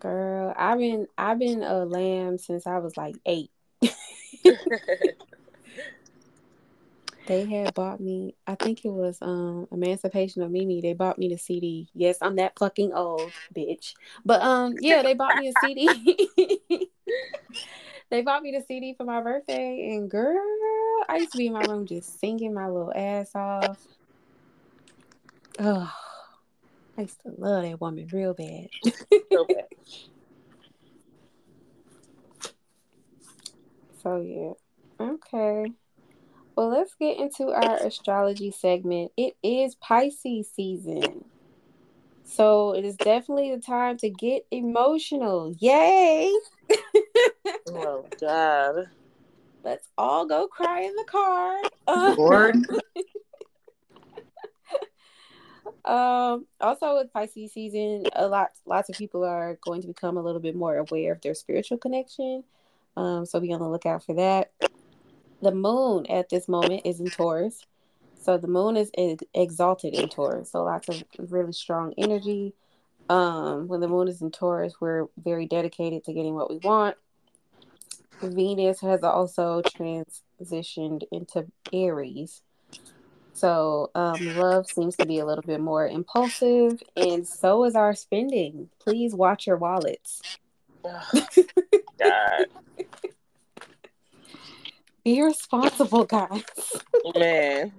girl, I've been I've been a lamb since I was like eight. They had bought me, I think it was um Emancipation of Mimi. They bought me the CD. Yes, I'm that fucking old bitch. But um yeah, they bought me a CD. they bought me the CD for my birthday and girl, I used to be in my room just singing my little ass off. Oh, I used to love that woman real bad. so bad. So yeah. Okay. Well, let's get into our astrology segment. It is Pisces season. So it is definitely the time to get emotional. Yay! Oh god. Let's all go cry in the car. Uh, Lord. um also with Pisces season, a lot lots of people are going to become a little bit more aware of their spiritual connection. Um, so be on the lookout for that. The moon at this moment is in Taurus. So the moon is ex- exalted in Taurus. So lots of really strong energy. Um, when the moon is in Taurus, we're very dedicated to getting what we want. Venus has also transitioned into Aries. So um, love seems to be a little bit more impulsive, and so is our spending. Please watch your wallets. God. Be responsible, guys. Man.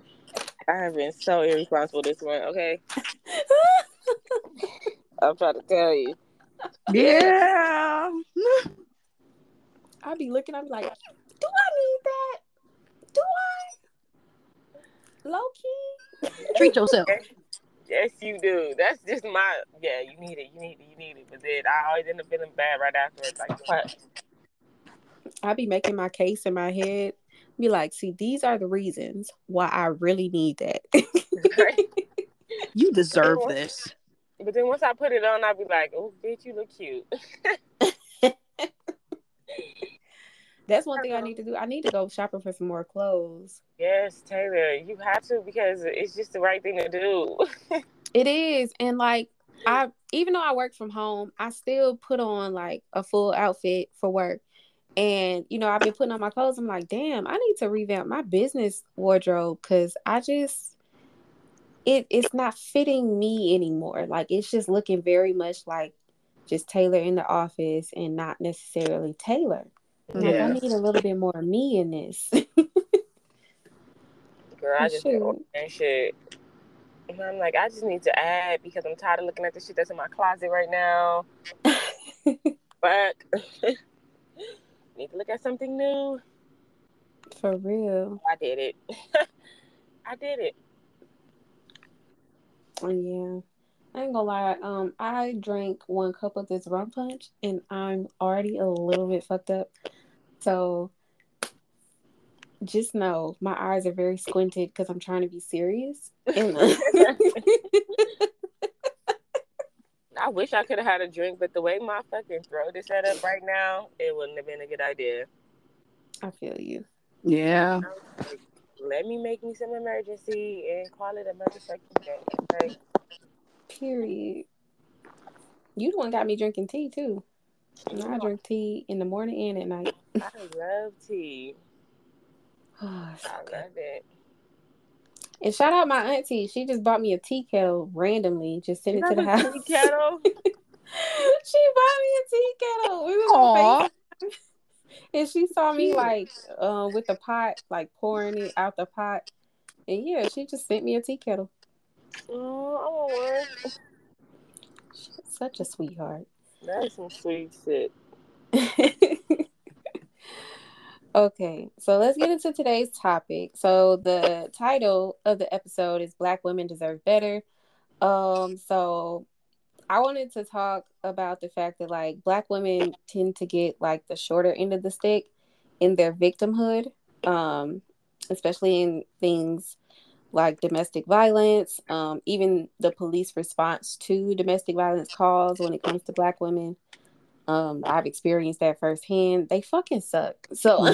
I have been so irresponsible this month, okay? I'm trying to tell you. Yeah. I'll be looking, I'm like, do I need that? Do I? Low key. Treat yourself. Yes, you do. That's just my yeah. You need it. You need it. You need it. But then I always end up feeling bad right afterwards. Like what? I be making my case in my head. Be like, see, these are the reasons why I really need that. You deserve this. But then once I put it on, I'll be like, oh, bitch, you look cute. That's one thing I need to do. I need to go shopping for some more clothes. yes, Taylor, you have to because it's just the right thing to do. It is, and like I, even though I work from home, I still put on like a full outfit for work. And you know, I've been putting on my clothes. I'm like, damn, I need to revamp my business wardrobe because I just it it's not fitting me anymore. Like it's just looking very much like just Taylor in the office and not necessarily Taylor. Like I need a little bit more of me in this. Girl, I just ordering shit. And I'm like, I just need to add because I'm tired of looking at the shit that's in my closet right now. But need to look at something new. For real. I did it. I did it. Oh, Yeah. I ain't gonna lie. Um, I drank one cup of this rum punch and I'm already a little bit fucked up. So just know my eyes are very squinted because I'm trying to be serious. I wish I could have had a drink, but the way my fucking throat is set up right now, it wouldn't have been a good idea. I feel you. Yeah. Like, Let me make me some Emergen-C and call it a motherfucking day. Okay? Period. You the one got me drinking tea too. And I drink tea in the morning and at night. I love tea. Oh, so I good. love it. And shout out my auntie. She just bought me a tea kettle randomly. Just sent it to the Another house. tea kettle. she bought me a tea kettle. We was Aw. on FaceTime. And she saw me like uh, with the pot, like pouring it out the pot. And yeah, she just sent me a tea kettle. Oh, I want one. She's such a sweetheart. That is some sweet shit. okay, so let's get into today's topic. So the title of the episode is Black Women Deserve Better. Um, so I wanted to talk about the fact that like black women tend to get like the shorter end of the stick in their victimhood, um, especially in things like domestic violence, um, even the police response to domestic violence calls when it comes to black women. Um, I've experienced that firsthand. They fucking suck. So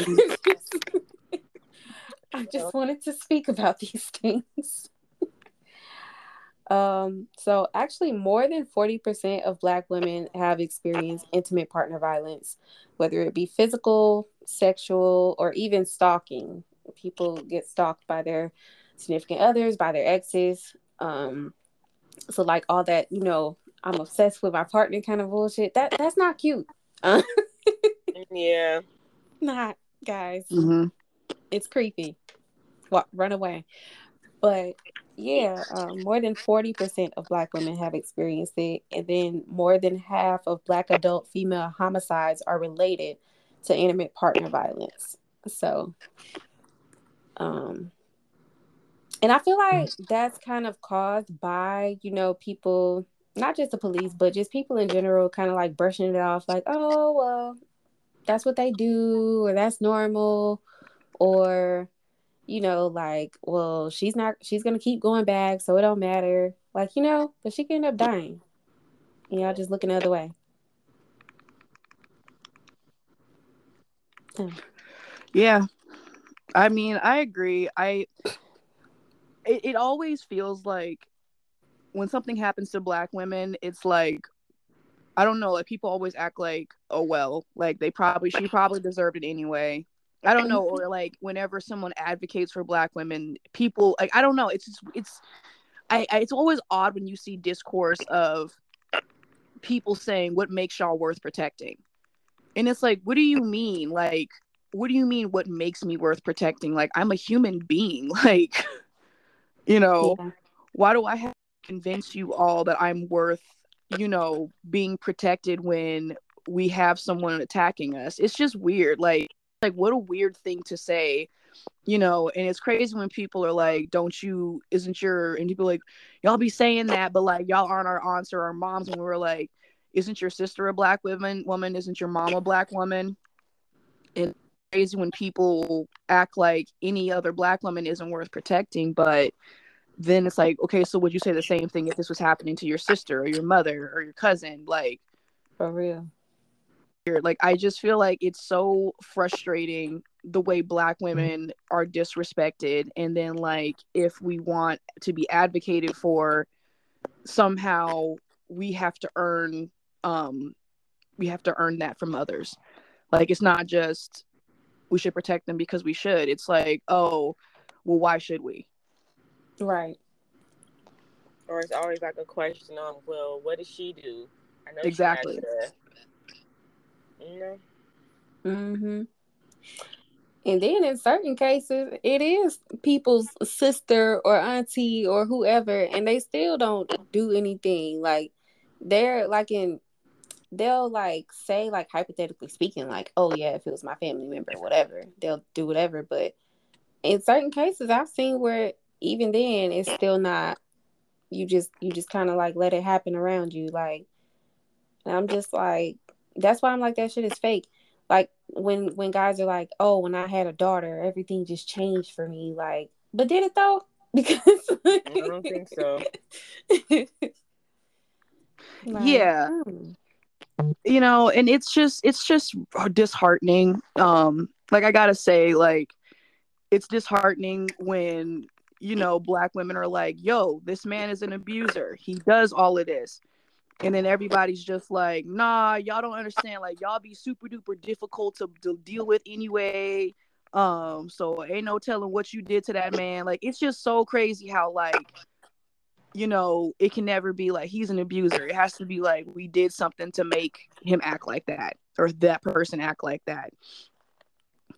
I just wanted to speak about these things. Um, so actually more than 40% of black women have experienced intimate partner violence, whether it be physical, sexual, or even stalking. People get stalked by their significant others, by their exes. Um, so like all that, you know, I'm obsessed with my partner kind of bullshit. That that's not cute. Uh, Yeah. not guys. hmm It's creepy. What run away. But yeah, um, more than 40% of Black women have experienced it. And then more than half of Black adult female homicides are related to intimate partner violence. So, um, and I feel like mm-hmm. that's kind of caused by, you know, people, not just the police, but just people in general, kind of like brushing it off like, oh, well, that's what they do, or that's normal, or, you know, like, well, she's not, she's gonna keep going back, so it don't matter. Like, you know, but she can end up dying. And y'all just looking the other way. Yeah. I mean, I agree. I it, it always feels like when something happens to black women, it's like I don't know, like people always act like, oh well, like they probably she probably deserved it anyway. I don't know, or like whenever someone advocates for black women, people like I don't know, it's just it's I, I it's always odd when you see discourse of people saying what makes y'all worth protecting. And it's like, what do you mean? Like what do you mean what makes me worth protecting like i'm a human being like you know Yeah. why do i have to convince you all that i'm worth you know being protected when we have someone attacking us? It's just weird. Like like what a weird thing to say you know? And it's crazy when people are like don't you isn't your and people like y'all be saying that but like y'all aren't our aunts or our moms. And we were like isn't your sister a black woman woman? Isn't your mom a black woman? And crazy when people act like any other black woman isn't worth protecting but then it's like okay so would you say the same thing if this was happening to your sister or your mother or your cousin? Like For real. like i just feel like it's so frustrating the way black women are disrespected. And then like if we want to be advocated for somehow we have to earn um we have to earn that from others. Like it's not just we should protect them because we should it's like oh well why should we Right. Or it's always like a question on, well, what did she do? I know Exactly. To, you know. Mm-hmm. And then in certain cases, it is people's sister or auntie or whoever, and they still don't do anything. Like they're like in they'll like say like hypothetically speaking, like, oh yeah, if it was my family member, whatever, they'll do whatever. But in certain cases I've seen where even then it's still not you just you just kind of like let it happen around you. Like and I'm just like that's why I'm like that shit is fake like when when guys are like oh when i had a daughter everything just changed for me like but did it though because I don't think so. Like, Yeah. hmm. You know and it's just it's just disheartening. Um like i gotta say like it's disheartening when you know black women are like yo this man is an abuser. He does all of this. And then everybody's just like nah y'all don't understand. Like y'all be super duper difficult to, to deal with anyway. Um so ain't no telling what you did to that man. Like it's just so crazy how like you know it can never be like he's an abuser it has to be like we did something to make him act like that or that person act like that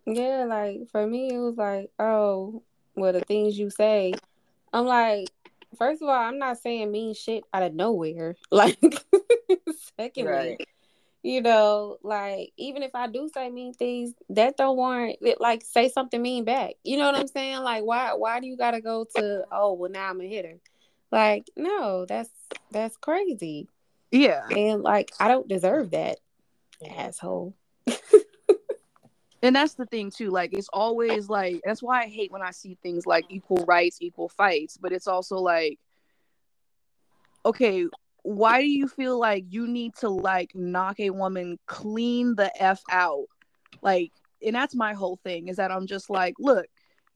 yeah like for me it was like oh well the things you say i'm like first of all i'm not saying mean shit out of nowhere like secondly Right. you know, like even if I do say mean things, that don't warrant it, like say something mean back. You know what I'm saying? Like why why do you gotta go to oh well now I'm a hitter? Like, no, that's that's crazy. yeah And like I don't deserve that, asshole. and that's the thing too like it's always like that's why i hate when i see things like equal rights equal fights but it's also like okay why do you feel like you need to like knock a woman clean the f out like and that's my whole thing is that i'm just like look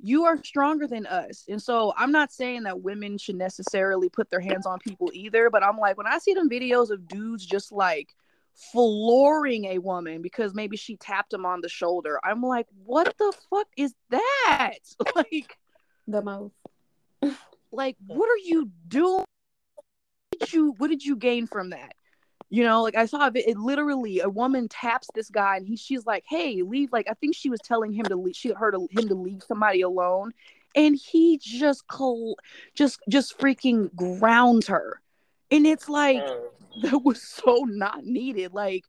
you are stronger than us. And so i'm not saying that women should necessarily put their hands on people either but i'm like when i see them videos of dudes just like flooring a woman because maybe she tapped him on the shoulder i'm like what the fuck is that? Like The most. like what are you doing? What did you what did you gain from that you know like i saw it, it literally a woman taps this guy and he she's like hey leave like i think she was telling him to leave she heard him to leave somebody alone and he just col- just just freaking grounds her and it's like Mm. that was so not needed like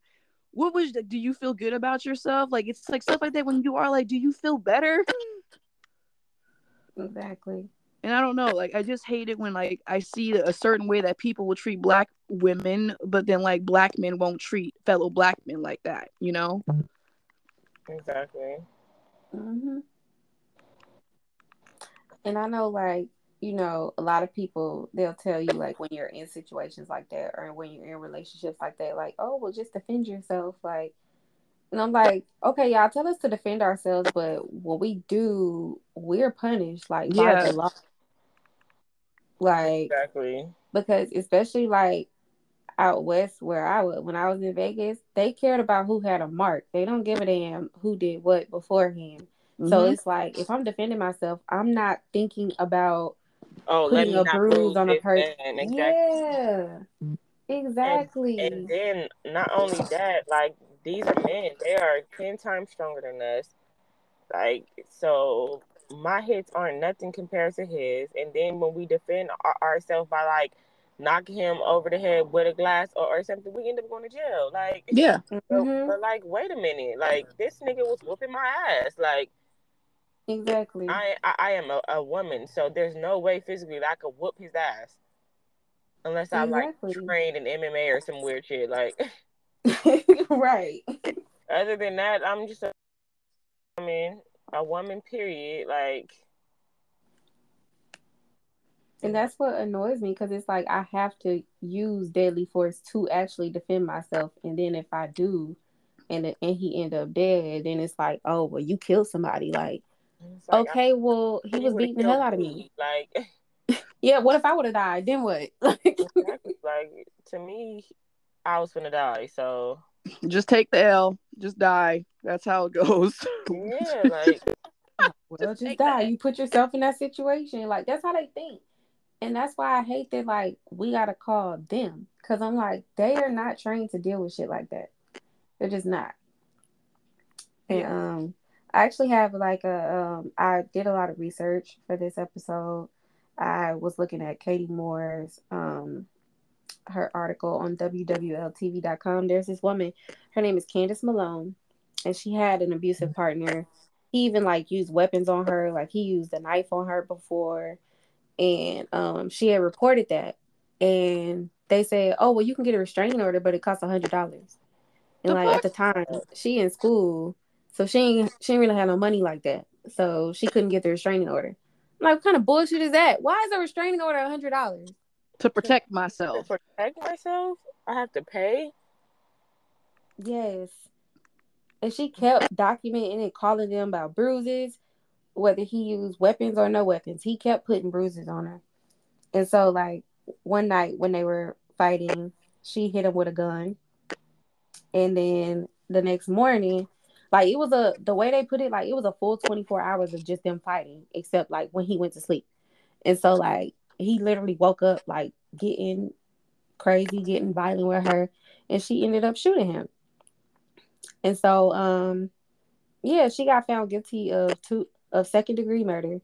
what was do you feel good about yourself like it's like stuff like that when you are like do you feel better Exactly. And I don't know, like I just hate it when like I see a certain way that people will treat black women, but then like black men won't treat fellow black men like that, you know? Exactly. hmm And I know, like, you know, a lot of people, they'll tell you, like, when you're in situations like that or when you're in relationships like that, like, oh, well, just defend yourself. Like, and I'm like, okay, y'all tell us to defend ourselves, but when we do, we're punished, like, by Yeah. the law. Like, Exactly. because especially like out west where I was when I was in Vegas, they cared about who had a mark. They don't give a damn who did what beforehand. So Mhm. it's like if I'm defending myself, I'm not thinking about Oh, let putting me a not bruise on a person. Exactly. Yeah, And, exactly. and then not only that, like these are men. They are ten times stronger than us. Like so, my hits aren't nothing compared to his. And then when we defend our, ourselves by like knocking him over the head with a glass or, or something, we end up going to jail. Like, Yeah. but, Mhm. but like, wait a minute. Like this nigga was whooping my ass. Like, Exactly. I I, I am a, a woman, so there's no way physically that I could whoop his ass. Unless I'm Exactly. like trained in MMA or some weird shit. Like right. other than that, I'm just a I mean, a woman period. Like And that's what annoys me because it's like I have to use deadly force to actually defend myself, and then if I do, and and he end up dead, then it's like, oh well, you killed somebody. Like, like, okay, well he was beating the hell out of me. Like Yeah, what if I would have died? Then what? like to me, I was gonna die. So Just take the L. Just die. That's how it goes. yeah, like well, Just just die. that. You put yourself in that situation. Like that's how they think. And that's why I hate that like we gotta call them. Cause I'm like, they are not trained to deal with shit like that. They're just not. And Yeah. um I actually have like a um I did a lot of research for this episode. I was looking at Katie Moore's um her article on WWLTV.com. There's this woman, her name is Candace Malone, and she had an abusive partner. He even like used weapons on her, like he used a knife on her before, and um she had reported that, and they said, oh well, you can get a restraining order, but it costs a hundred dollars. And The like fuck? at the time, she in school, so she ain't she ain't really had no money like that, so she couldn't get the restraining order. I'm like, what kind of bullshit is that? Why is a restraining order a hundred dollars? To protect to myself. protect myself, I have to pay. Yes. And she kept documenting it, calling them about bruises, whether he used weapons or no weapons. He kept putting bruises on her. And so, like, one night when they were fighting, she hit him with a gun. And then the next morning, like, it was a, the way they put it, like, it was a full 24 hours of just them fighting, except like when he went to sleep. And so, like, he literally woke up, like, getting crazy, getting violent with her. And she ended up shooting him. And so, um, yeah, she got found guilty of two of second degree murder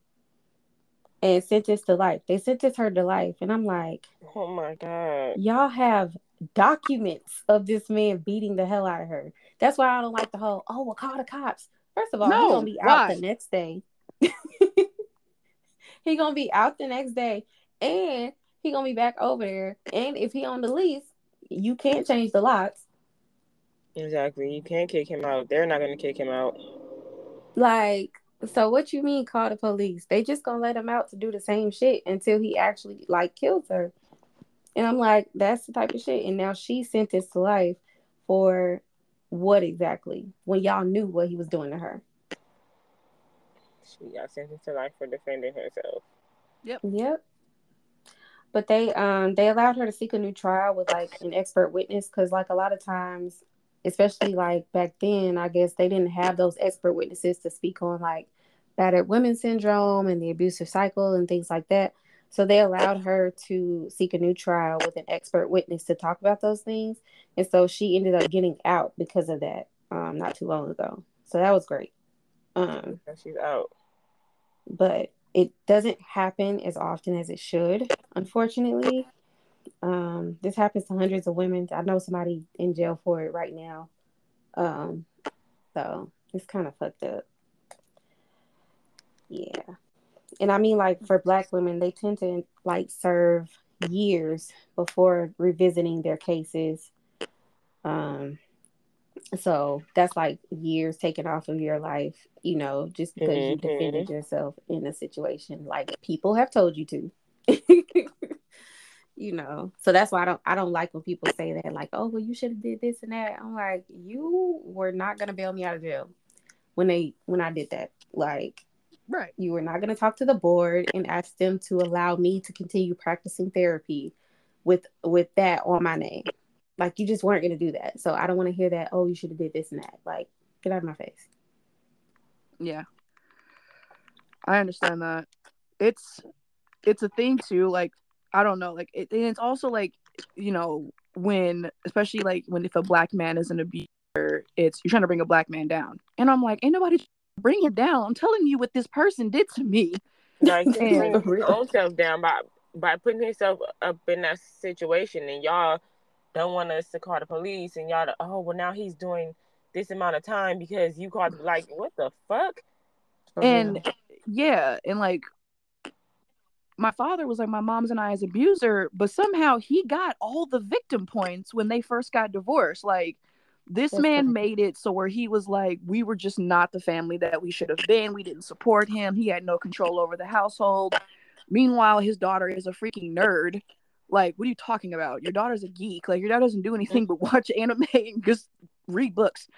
and sentenced to life. They sentenced her to life, and I'm like, Oh my god. y'all have documents of this man beating the hell out of her. That's why I don't like the whole, oh, well, call the cops. First of all, No, he's gonna be out the next day. he gonna be out the next day, and he gonna be back over there. And if he on the lease, you can't change the locks. Exactly. You can't kick him out. They're not gonna kick him out. Like, so what you mean call the police? They just gonna let him out to do the same shit until he actually like kills her. And I'm like, that's the type of shit. And now she's sentenced to life for what exactly? When y'all knew what he was doing to her. She got sentenced to life for defending herself. Yep. Yep. But they um they allowed her to seek a new trial with like an expert witness because like a lot of times, especially like back then, I guess they didn't have those expert witnesses to speak on like battered women syndrome and the abusive cycle and things like that. So they allowed her to seek a new trial with an expert witness to talk about those things. And so she ended up getting out because of that um not too long ago. So that was great. Um she's out. but it doesn't happen as often as it should, unfortunately. Um, this happens to hundreds of women. I know somebody in jail for it right now. Um, so it's kind of fucked up. Yeah. And I mean, like for black women, they tend to like serve years before revisiting their cases. Um, so that's like years taken off of your life, you know, just because you Mhm. defended yourself in a situation like people have told you to. you know, so that's why I don't I don't like when people say that, like, oh well you should have did this and that. I'm like, you were not gonna bail me out of jail when they when I did that. Like Right. you were not going to talk to the board and ask them to allow me to continue practicing therapy with with that on my name like you just weren't going to do that so i don't want to hear that oh you should have did this and that like get out of my face Yeah. I understand that. It's it's a thing too, like I don't know, like it, and it's also like, you know, when especially like when if a black man is an abuser, it's you're trying to bring a black man down. And I'm like, ain't nobody bring it down. I'm telling you what this person did to me. Like just And- bring For your own self down by by putting yourself up in that situation, and y'all don't want us to call the police, and y'all, oh well, now he's doing this amount of time because you called. Like, what the fuck? And yeah, and like my father was like my mom's and I's abuser, but somehow he got all the victim points when they first got divorced. Like this That's man crazy. made it so where he was like, we were just not the family that we should have been. We didn't support him. He had no control over the household. Meanwhile, his daughter is a freaking nerd. Like, what are you talking about? Your daughter's a geek. Like, your daughter doesn't do anything but watch anime and just read books.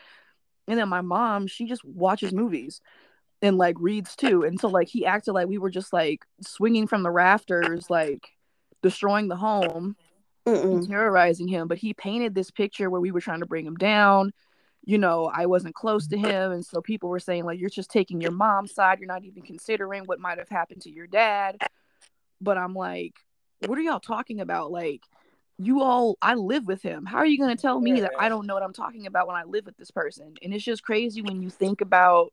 And then my mom, she just watches movies and like reads too. And so like he acted like we were just like swinging from the rafters, like destroying the home, terrorizing him. But he painted this picture where we were trying to bring him down. You know, I wasn't close to him, and so people were saying like you're just taking your mom's side. You're not even considering what might have happened to your dad. But I'm like, what are y'all talking about? Like, you all, I live with him. How are you going to tell me that I don't know what I'm talking about when I live with this person? And it's just crazy when you think about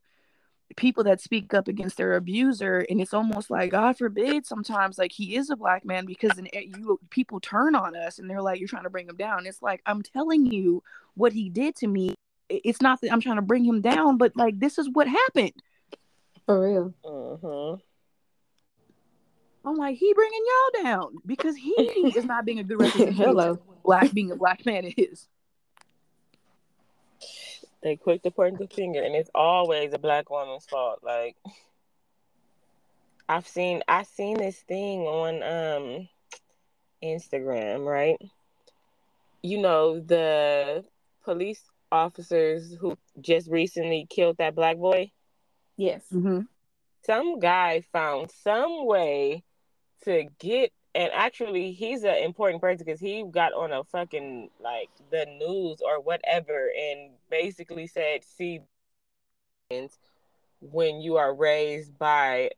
people that speak up against their abuser and it's almost like god forbid sometimes like he is a black man because then you people turn on us and they're like you're trying to bring him down it's like i'm telling you what he did to me it's not that i'm trying to bring him down but like this is what happened For real. Mm-hmm. I'm like he bringing y'all down because he is not being a good representation Hello. black being a black man is They quick to point the finger, and it's always a black woman's fault. Like I've seen, I seen this thing on um Instagram, right? You know the police officers who just recently killed that black boy. Yes. mm-hmm. Some guy found some way to get, and actually, he's an important person because he got on a fucking like the news or whatever, and basically said, "See, when you are raised by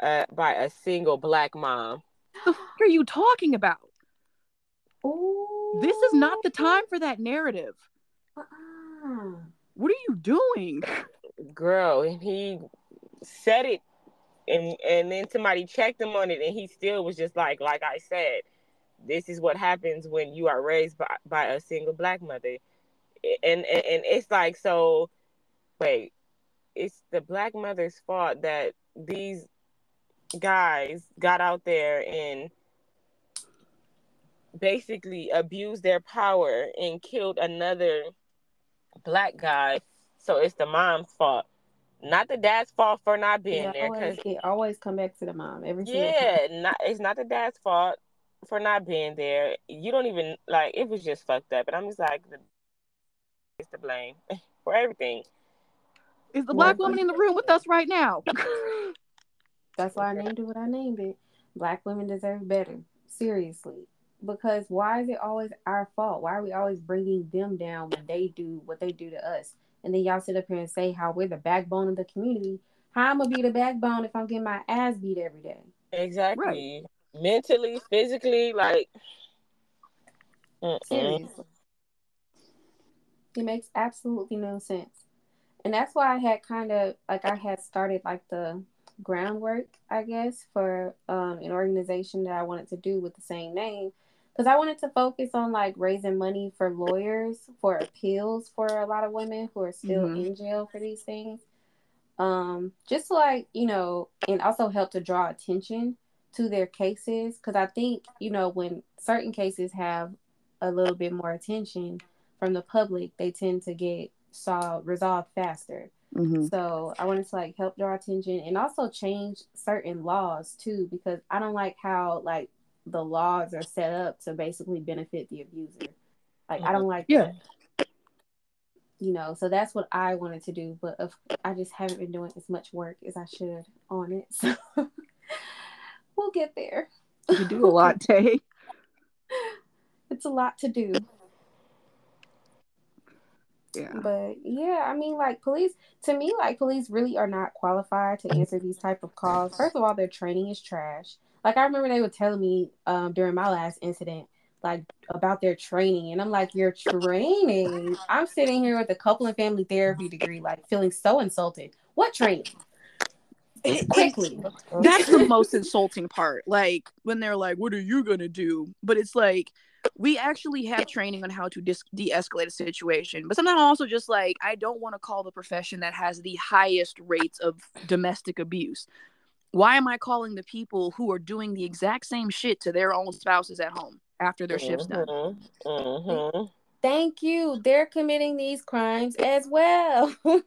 uh by a single black mom." the fuck are you talking about Ooh. this is not the time for that narrative Uh-uh. what are you doing girl and he said it and and then somebody checked him on it and he still was just like like i said this is what happens when you are raised by, by a single black mother. And, and and it's like so wait it's the black mother's fault that these guys got out there and basically abused their power and killed another black guy. So it's the mom's fault not the dad's fault for not being Yeah, there always, because it always come back to the mom every single time. yeah not it's not the dad's fault for not being there you don't even like it was just fucked up and i'm just like the, it's to blame for everything Is the black woman in the room with us right now? That's why I named it what I named it. Black women deserve better. Seriously. Because why is it always our fault? Why are we always bringing them down when they do what they do to us? And then y'all sit up here and say how we're the backbone of the community. How I'm gonna be the backbone if I'm getting my ass beat every day? exactly mentally physically like mm-mm. Seriously. It makes absolutely no sense. And that's why I had kind of like I had started like the groundwork, I guess, for um, an organization that I wanted to do with the same name. Because I wanted to focus on like raising money for lawyers for appeals for a lot of women who are still Mhm. in jail for these things. Um, just like, you know, and also help to draw attention to their cases. Because I think, you know, when certain cases have a little bit more attention from the public, they tend to get solved, resolved faster. Mhm. So I wanted to like help draw attention and also change certain laws too, because I don't like how like the laws are set up to basically benefit the abuser. Like I mm-hmm. don't like Yeah. that. You know, so that's what I wanted to do, but of, I just haven't been doing as much work as I should on it. So we'll get there. You do a lot, Tay. It's a lot to do. Yeah. But yeah, I mean, like police to me, like police really are not qualified to answer these type of calls. First of all, their training is trash. Like I remember they were telling me um, during my last incident, like about their training, and I'm like, your training. I'm sitting here with a couple and family therapy degree, like feeling so insulted. What training? Quickly. That's the most insulting part. Like when they're like, "What are you gonna do?" But it's like we actually have training on how to dis- de-escalate a situation but sometimes i'm also just like i don't want to call the profession that has the highest rates of domestic abuse why am i calling the people who are doing the exact same shit to their own spouses at home after their shift's done Mm-hmm. Mm-hmm. Thank you. They're committing these crimes as well.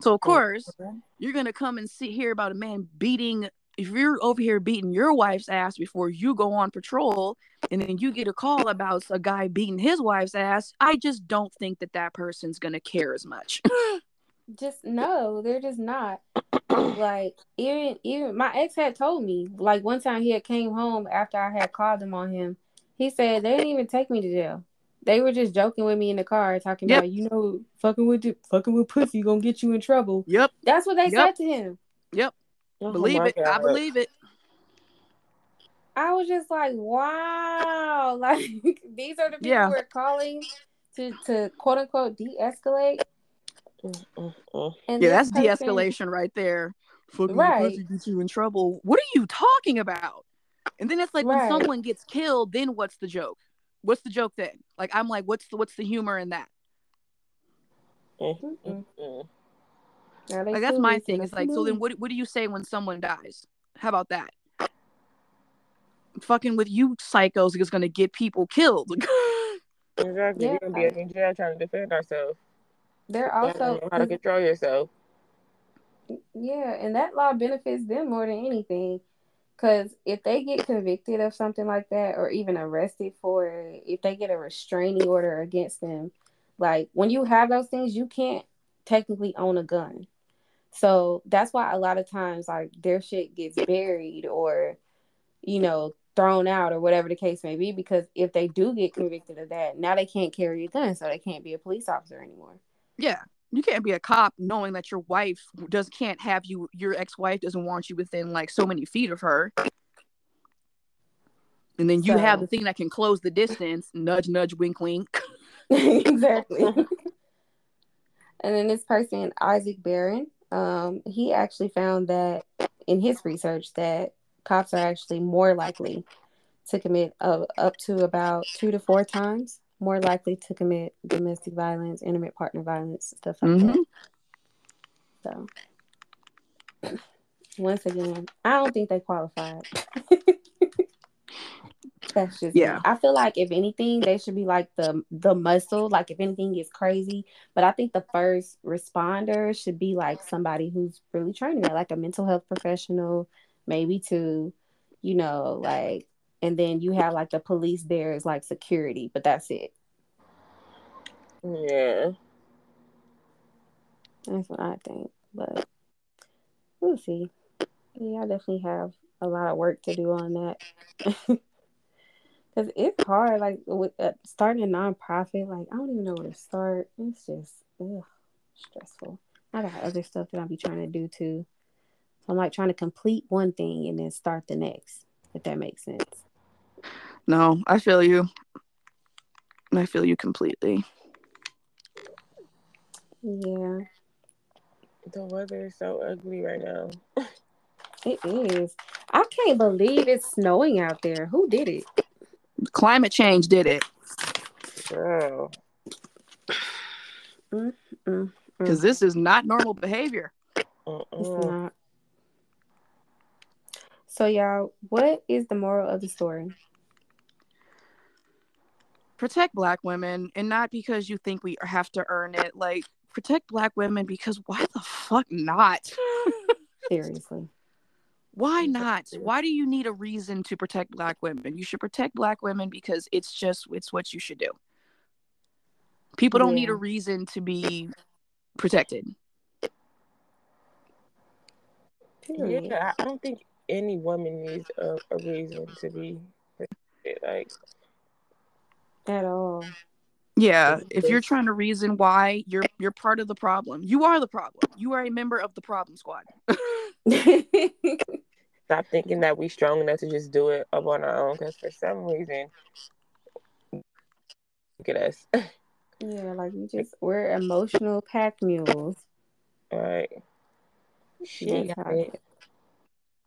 so of course you're gonna come and see hear about a man beating if you're over here beating your wife's ass before you go on patrol and then you get a call about a guy beating his wife's ass i just don't think that that person's gonna care as much just no, they're just not. like even even my ex had told me like one time he had came home after I had called him on him. He said they didn't even take me to jail. They were just joking with me in the car, talking Yep. about you know fucking with the, fucking with pussy gonna get you in trouble. yep That's what they Yep. said to him. Oh believe my it i believe it I was just like, wow, like these are the people Yeah. we're calling to to quote unquote de-escalate. Mm-mm-mm. And yeah that's person- de-escalation right there fucking Right. right. pussy gets you in trouble what are you talking about and then it's like when someone gets killed then what's the joke what's the joke then like i'm like what's the what's the humor in that Mm-mm. Mm. Now they like that's my thing so it's like so then what, what do you say when someone dies how about that fucking with you psychos is gonna get people killed Exactly. Yeah. We're gonna be in jail trying to defend ourselves. They're also how to control yourself. Yeah, and that law benefits them more than anything. Because if they get convicted of something like that, or even arrested for it, if they get a restraining order against them, like when you have those things, you can't technically own a gun. So that's why a lot of times, like their shit gets buried or, you know, thrown out or whatever the case may be. Because if they do get convicted of that, now they can't carry a gun, so they can't be a police officer anymore. Yeah you can't be a cop knowing that your wife does can't have you your ex-wife doesn't want you within like so many feet of her. And then you have the thing that can close the distance nudge nudge wink wink. Exactly. and then this person, Isaac Barron, um, he actually found that in his research that cops are actually more likely to commit uh, up to about two to four times more likely to commit domestic violence, intimate partner violence, stuff like mm-hmm. that. So once again, I don't think they qualified. That's just Yeah. me. I feel like if anything, they should be like the the muscle. Like if anything is crazy, but I think the first responder should be like somebody who's really training that, like a mental health professional, maybe to, you know, like, and then you have like the police there is like security, but that's it. Yeah. That's what I think. But we'll see. Yeah, I definitely have a lot of work to do on that. Cause it's hard, like with uh, starting a nonprofit. Like I don't even know where to start. It's just ugh, stressful. I got other stuff that I'll be trying to do too. So I'm like trying to complete one thing and then start the next. If that makes sense. No, I feel you. I feel you completely. Yeah, The weather is so ugly right now. it is. I can't believe it's snowing out there. Who did it? Climate change did it Girl. Because this is not normal behavior. It's Mm-mm. not. So y'all, what is the moral of the story? Protect black women, and not because you think we have to earn it. Like protect black women because why the fuck not? Seriously. Why not? Why do you need a reason to protect black women? You should protect black women because it's just it's what you should do. People don't need a reason to be protected. Yeah, I I don't think any woman needs a, a reason to be protected. like At all. Yeah, if you're trying to reason why you're you're part of the problem. You are the problem. You are a member of the problem squad. stop thinking that we're strong enough to just do it up on our own because for some reason look at us yeah, like we just we're emotional pack mules. all right she That's got how it.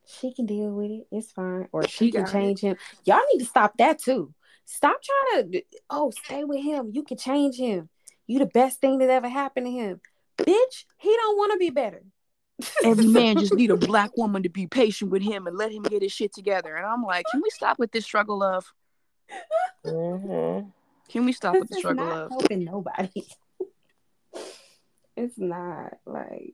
She can deal with it. It's fine. Or She she can got it. change him. Y'all need to stop that too. Stop trying to oh stay with him. You can change him. You the best thing that ever happened to him. Bitch, he don't want to be better. Every man just need a black woman to be patient with him and let him get his shit together. And I'm like, can we stop with this struggle of? Mm-hmm. Can we stop with the struggle not of? helping nobody. it's not like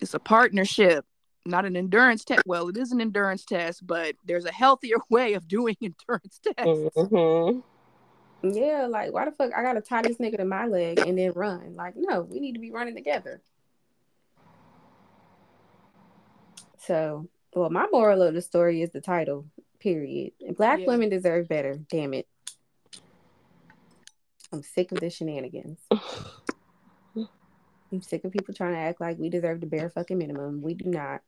It's a partnership, not an endurance test. Well, it is an endurance test, but there's a healthier way of doing endurance tests. Mm-hmm. yeah, like why the fuck I gotta tie this nigga to my leg and then run? Like, no, we need to be running together. So, well, my moral of the story is the title. Period. Black Yeah. women deserve better. Damn it. I'm sick of the shenanigans. I'm sick of people trying to act like we deserve the bare fucking minimum. We do not.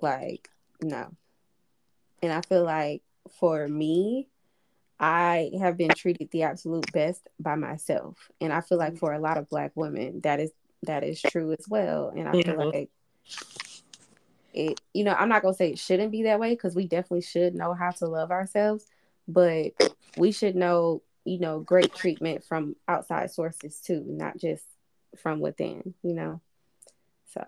Like, no. And I feel like for me, I have been treated the absolute best by myself. And I feel like for a lot of black women, that is that is true as well. And I feel like it, you know, I'm not gonna say it shouldn't be that way because we definitely should know how to love ourselves, but we should know, you know, great treatment from outside sources too, not just from within, you know. So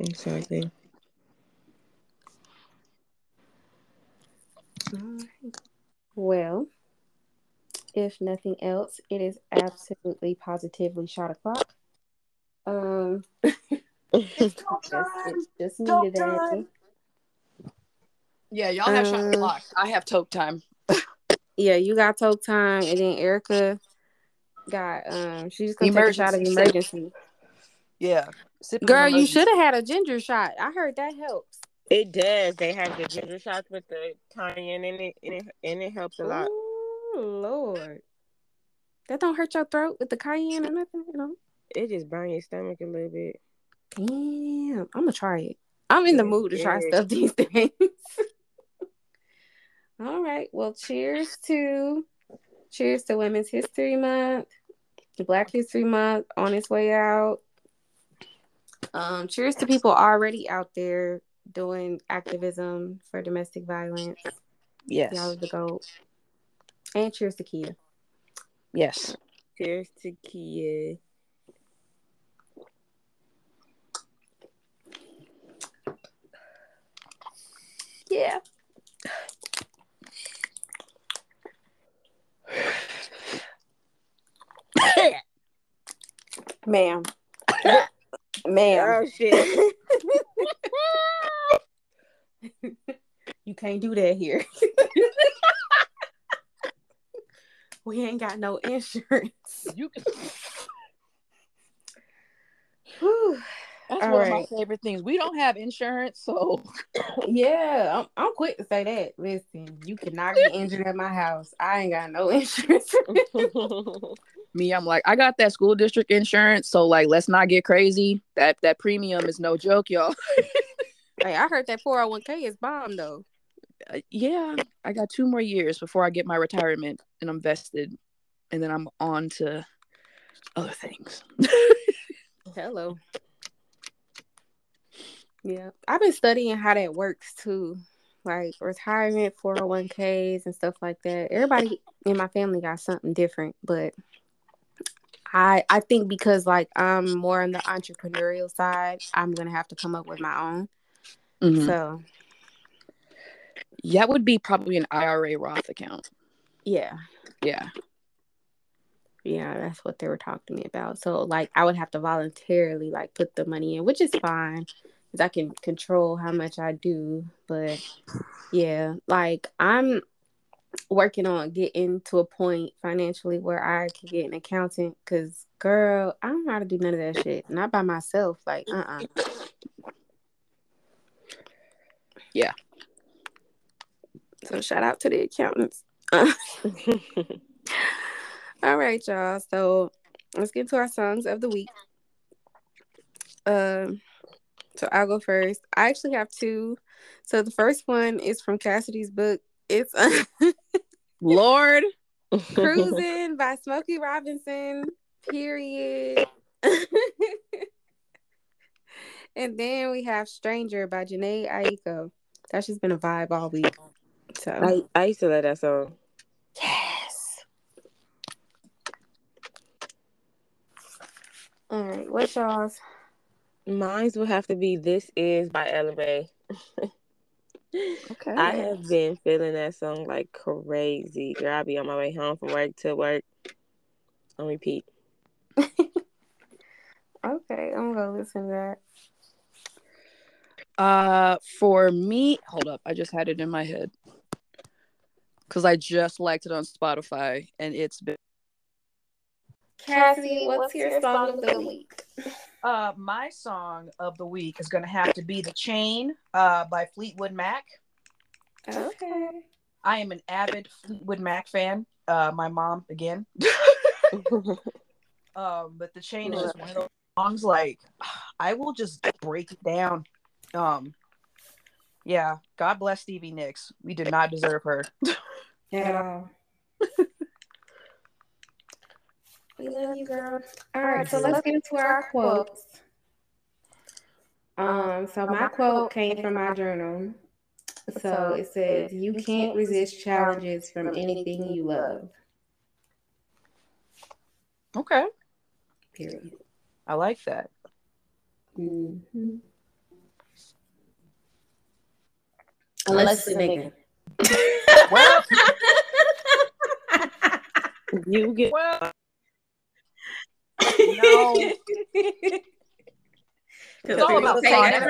Exactly. Well, if nothing else, it is absolutely positively shot o'clock. Um, just, it's just me Talk time. Yeah, y'all have shot Um, o'clock. I have toke time. Yeah, you got talk time, and then Erica got um. She just gonna take a shot of Emergen-C Emergen-C. Yeah. Sipping Girl, you should have had a ginger shot. I heard that helps. It does. They have the ginger shots with the cayenne in it, and it, and it helps a lot. Oh Lord, that don't hurt your throat with the cayenne or nothing, you know. It just burn your stomach a little bit. Damn, I'm gonna try it. I'm in the mood to try stuff these days. All right. Well, cheers to cheers to Women's History Month, Black History Month on its way out. Um, cheers to people already out there doing activism for domestic violence. Yes. Y'all are the goat. And cheers to Kia. Yes. Cheers to Kia. Yeah. Ma'am. Ma'am. Oh shit. You can't do that here. we ain't got no insurance. You can, that's All one of my favorite things. We don't have insurance, so Yeah, I'm, I'm quick to say that. Listen, you cannot get injured at my house. I ain't got no insurance. me, I'm like, I got that school district insurance, so like let's not get crazy. That that premium is no joke, y'all. hey, I heard that 401k is bomb though. Uh, yeah, I got two more years before I get my retirement and I'm vested, and then I'm on to other things. Hello. Yeah, I've been studying how that works too, like retirement, 401ks, and stuff like that. Everybody in my family got something different, but I I think because like I'm more on the entrepreneurial side, I'm gonna have to come up with my own. Mhm. So That would be probably an IRA Roth account. yeah, Yeah. yeah, that's what they were talking to me about. So like I would have to voluntarily like put the money in, which is fine because I can control how much I do. But yeah, like I'm working on getting to a point financially where I can get an accountant. Cause girl, I don't know how to do none of that shit. Not by myself. Like uh uh Yeah. So shout out to the accountants. All right, y'all. So let's get to our songs of the week. Um, so I'll go first. I actually have two. So the first one is from Cassidy's book. It's Lord. Cruising by Smokey Robinson. Period. and then we have Stranger by Jhené Aiko. That's just been a vibe all week. So I, I used to love that song. yes. All right, what's y'all's? Mine's will have to be "This Is" by Ella Mai. Okay. I have been feeling that song like crazy. Girl, I'll be on my way home from work to work on repeat. Okay, I'm gonna listen to that. Uh, for me, hold up, I just had it in my head because I just liked it on Spotify, and it's been. Cassidy, what's your song of the week? Uh, my song of the week is gonna have to be "The Chain" uh by Fleetwood Mac. Okay. I am an avid Fleetwood Mac fan. Uh, my mom again. um, but "The Chain" is just one of those songs like I will just break it down. Um, yeah, God bless Stevie Nicks. We did not deserve her. At all. we love you, girl. All right, so let's get into our quotes. Um, so my quote came from my journal. So it says, "You can't resist challenges from anything you love." Okay, Period. I like that. Mm-hmm. Unless it's a nigga. Well, you get well, no. It's all about context.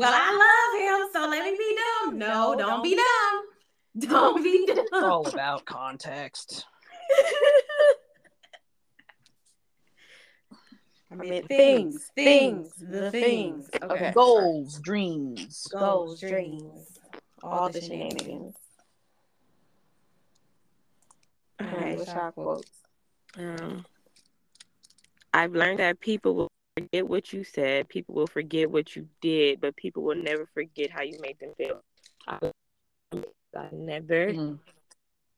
Well, I love him, so let me be dumb. No, don't be dumb. Don't be It's dumb. all about context. I mean, things, things, the things. Okay. Goals, dreams. goals, dreams, all the shenanigans. All right, what's our quotes? Um, I've learned that people will forget what you said, people will forget what you did, but people will never forget how you made them feel. I, I never Mm.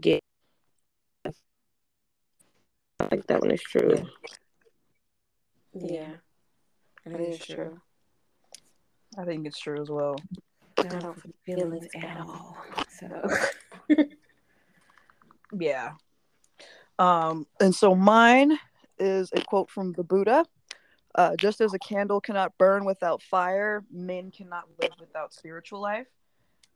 get. I think that one is true. Yeah, that is true. I think it's true as well. I don't feel feelings at all. So, Yeah. Um, and so mine is a quote from the Buddha. Uh, just as a candle cannot burn without fire, men cannot live without spiritual life.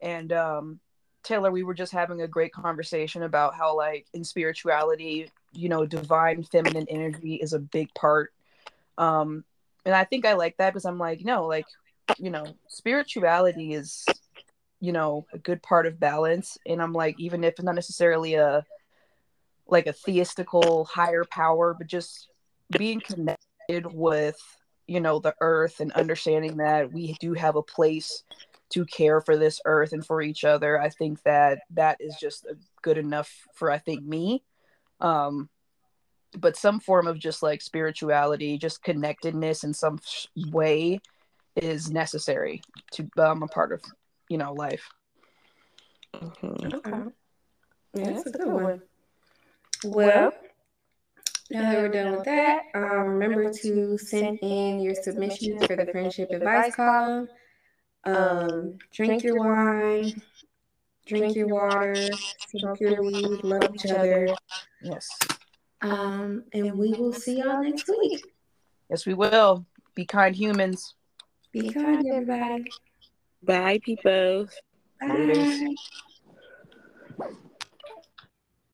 And um, Taylor, we were just having a great conversation about how, like, in spirituality, you know, divine feminine energy is a big part. Um, and I think I like that because I'm like, no, like, you know, spirituality is, you know, a good part of balance. And I'm like, even if not necessarily a, like a theistical higher power, but just being connected with, you know, the earth and understanding that we do have a place to care for this earth and for each other. I think that that is just good enough for I think me. Um, but some form of just like spirituality, just connectedness in some way is necessary to um a part of you know life. Mhm. okay. Yeah, that's a good one. Well, now that we're done with that, um, remember to send in your submissions for the friendship advice column. Um, drink your wine, drink your water, smoke your weed, love each other. Yes. Um, and we will see y'all next week. Yes, we will. Be kind humans. Be kind, everybody. Bye, people. Bye.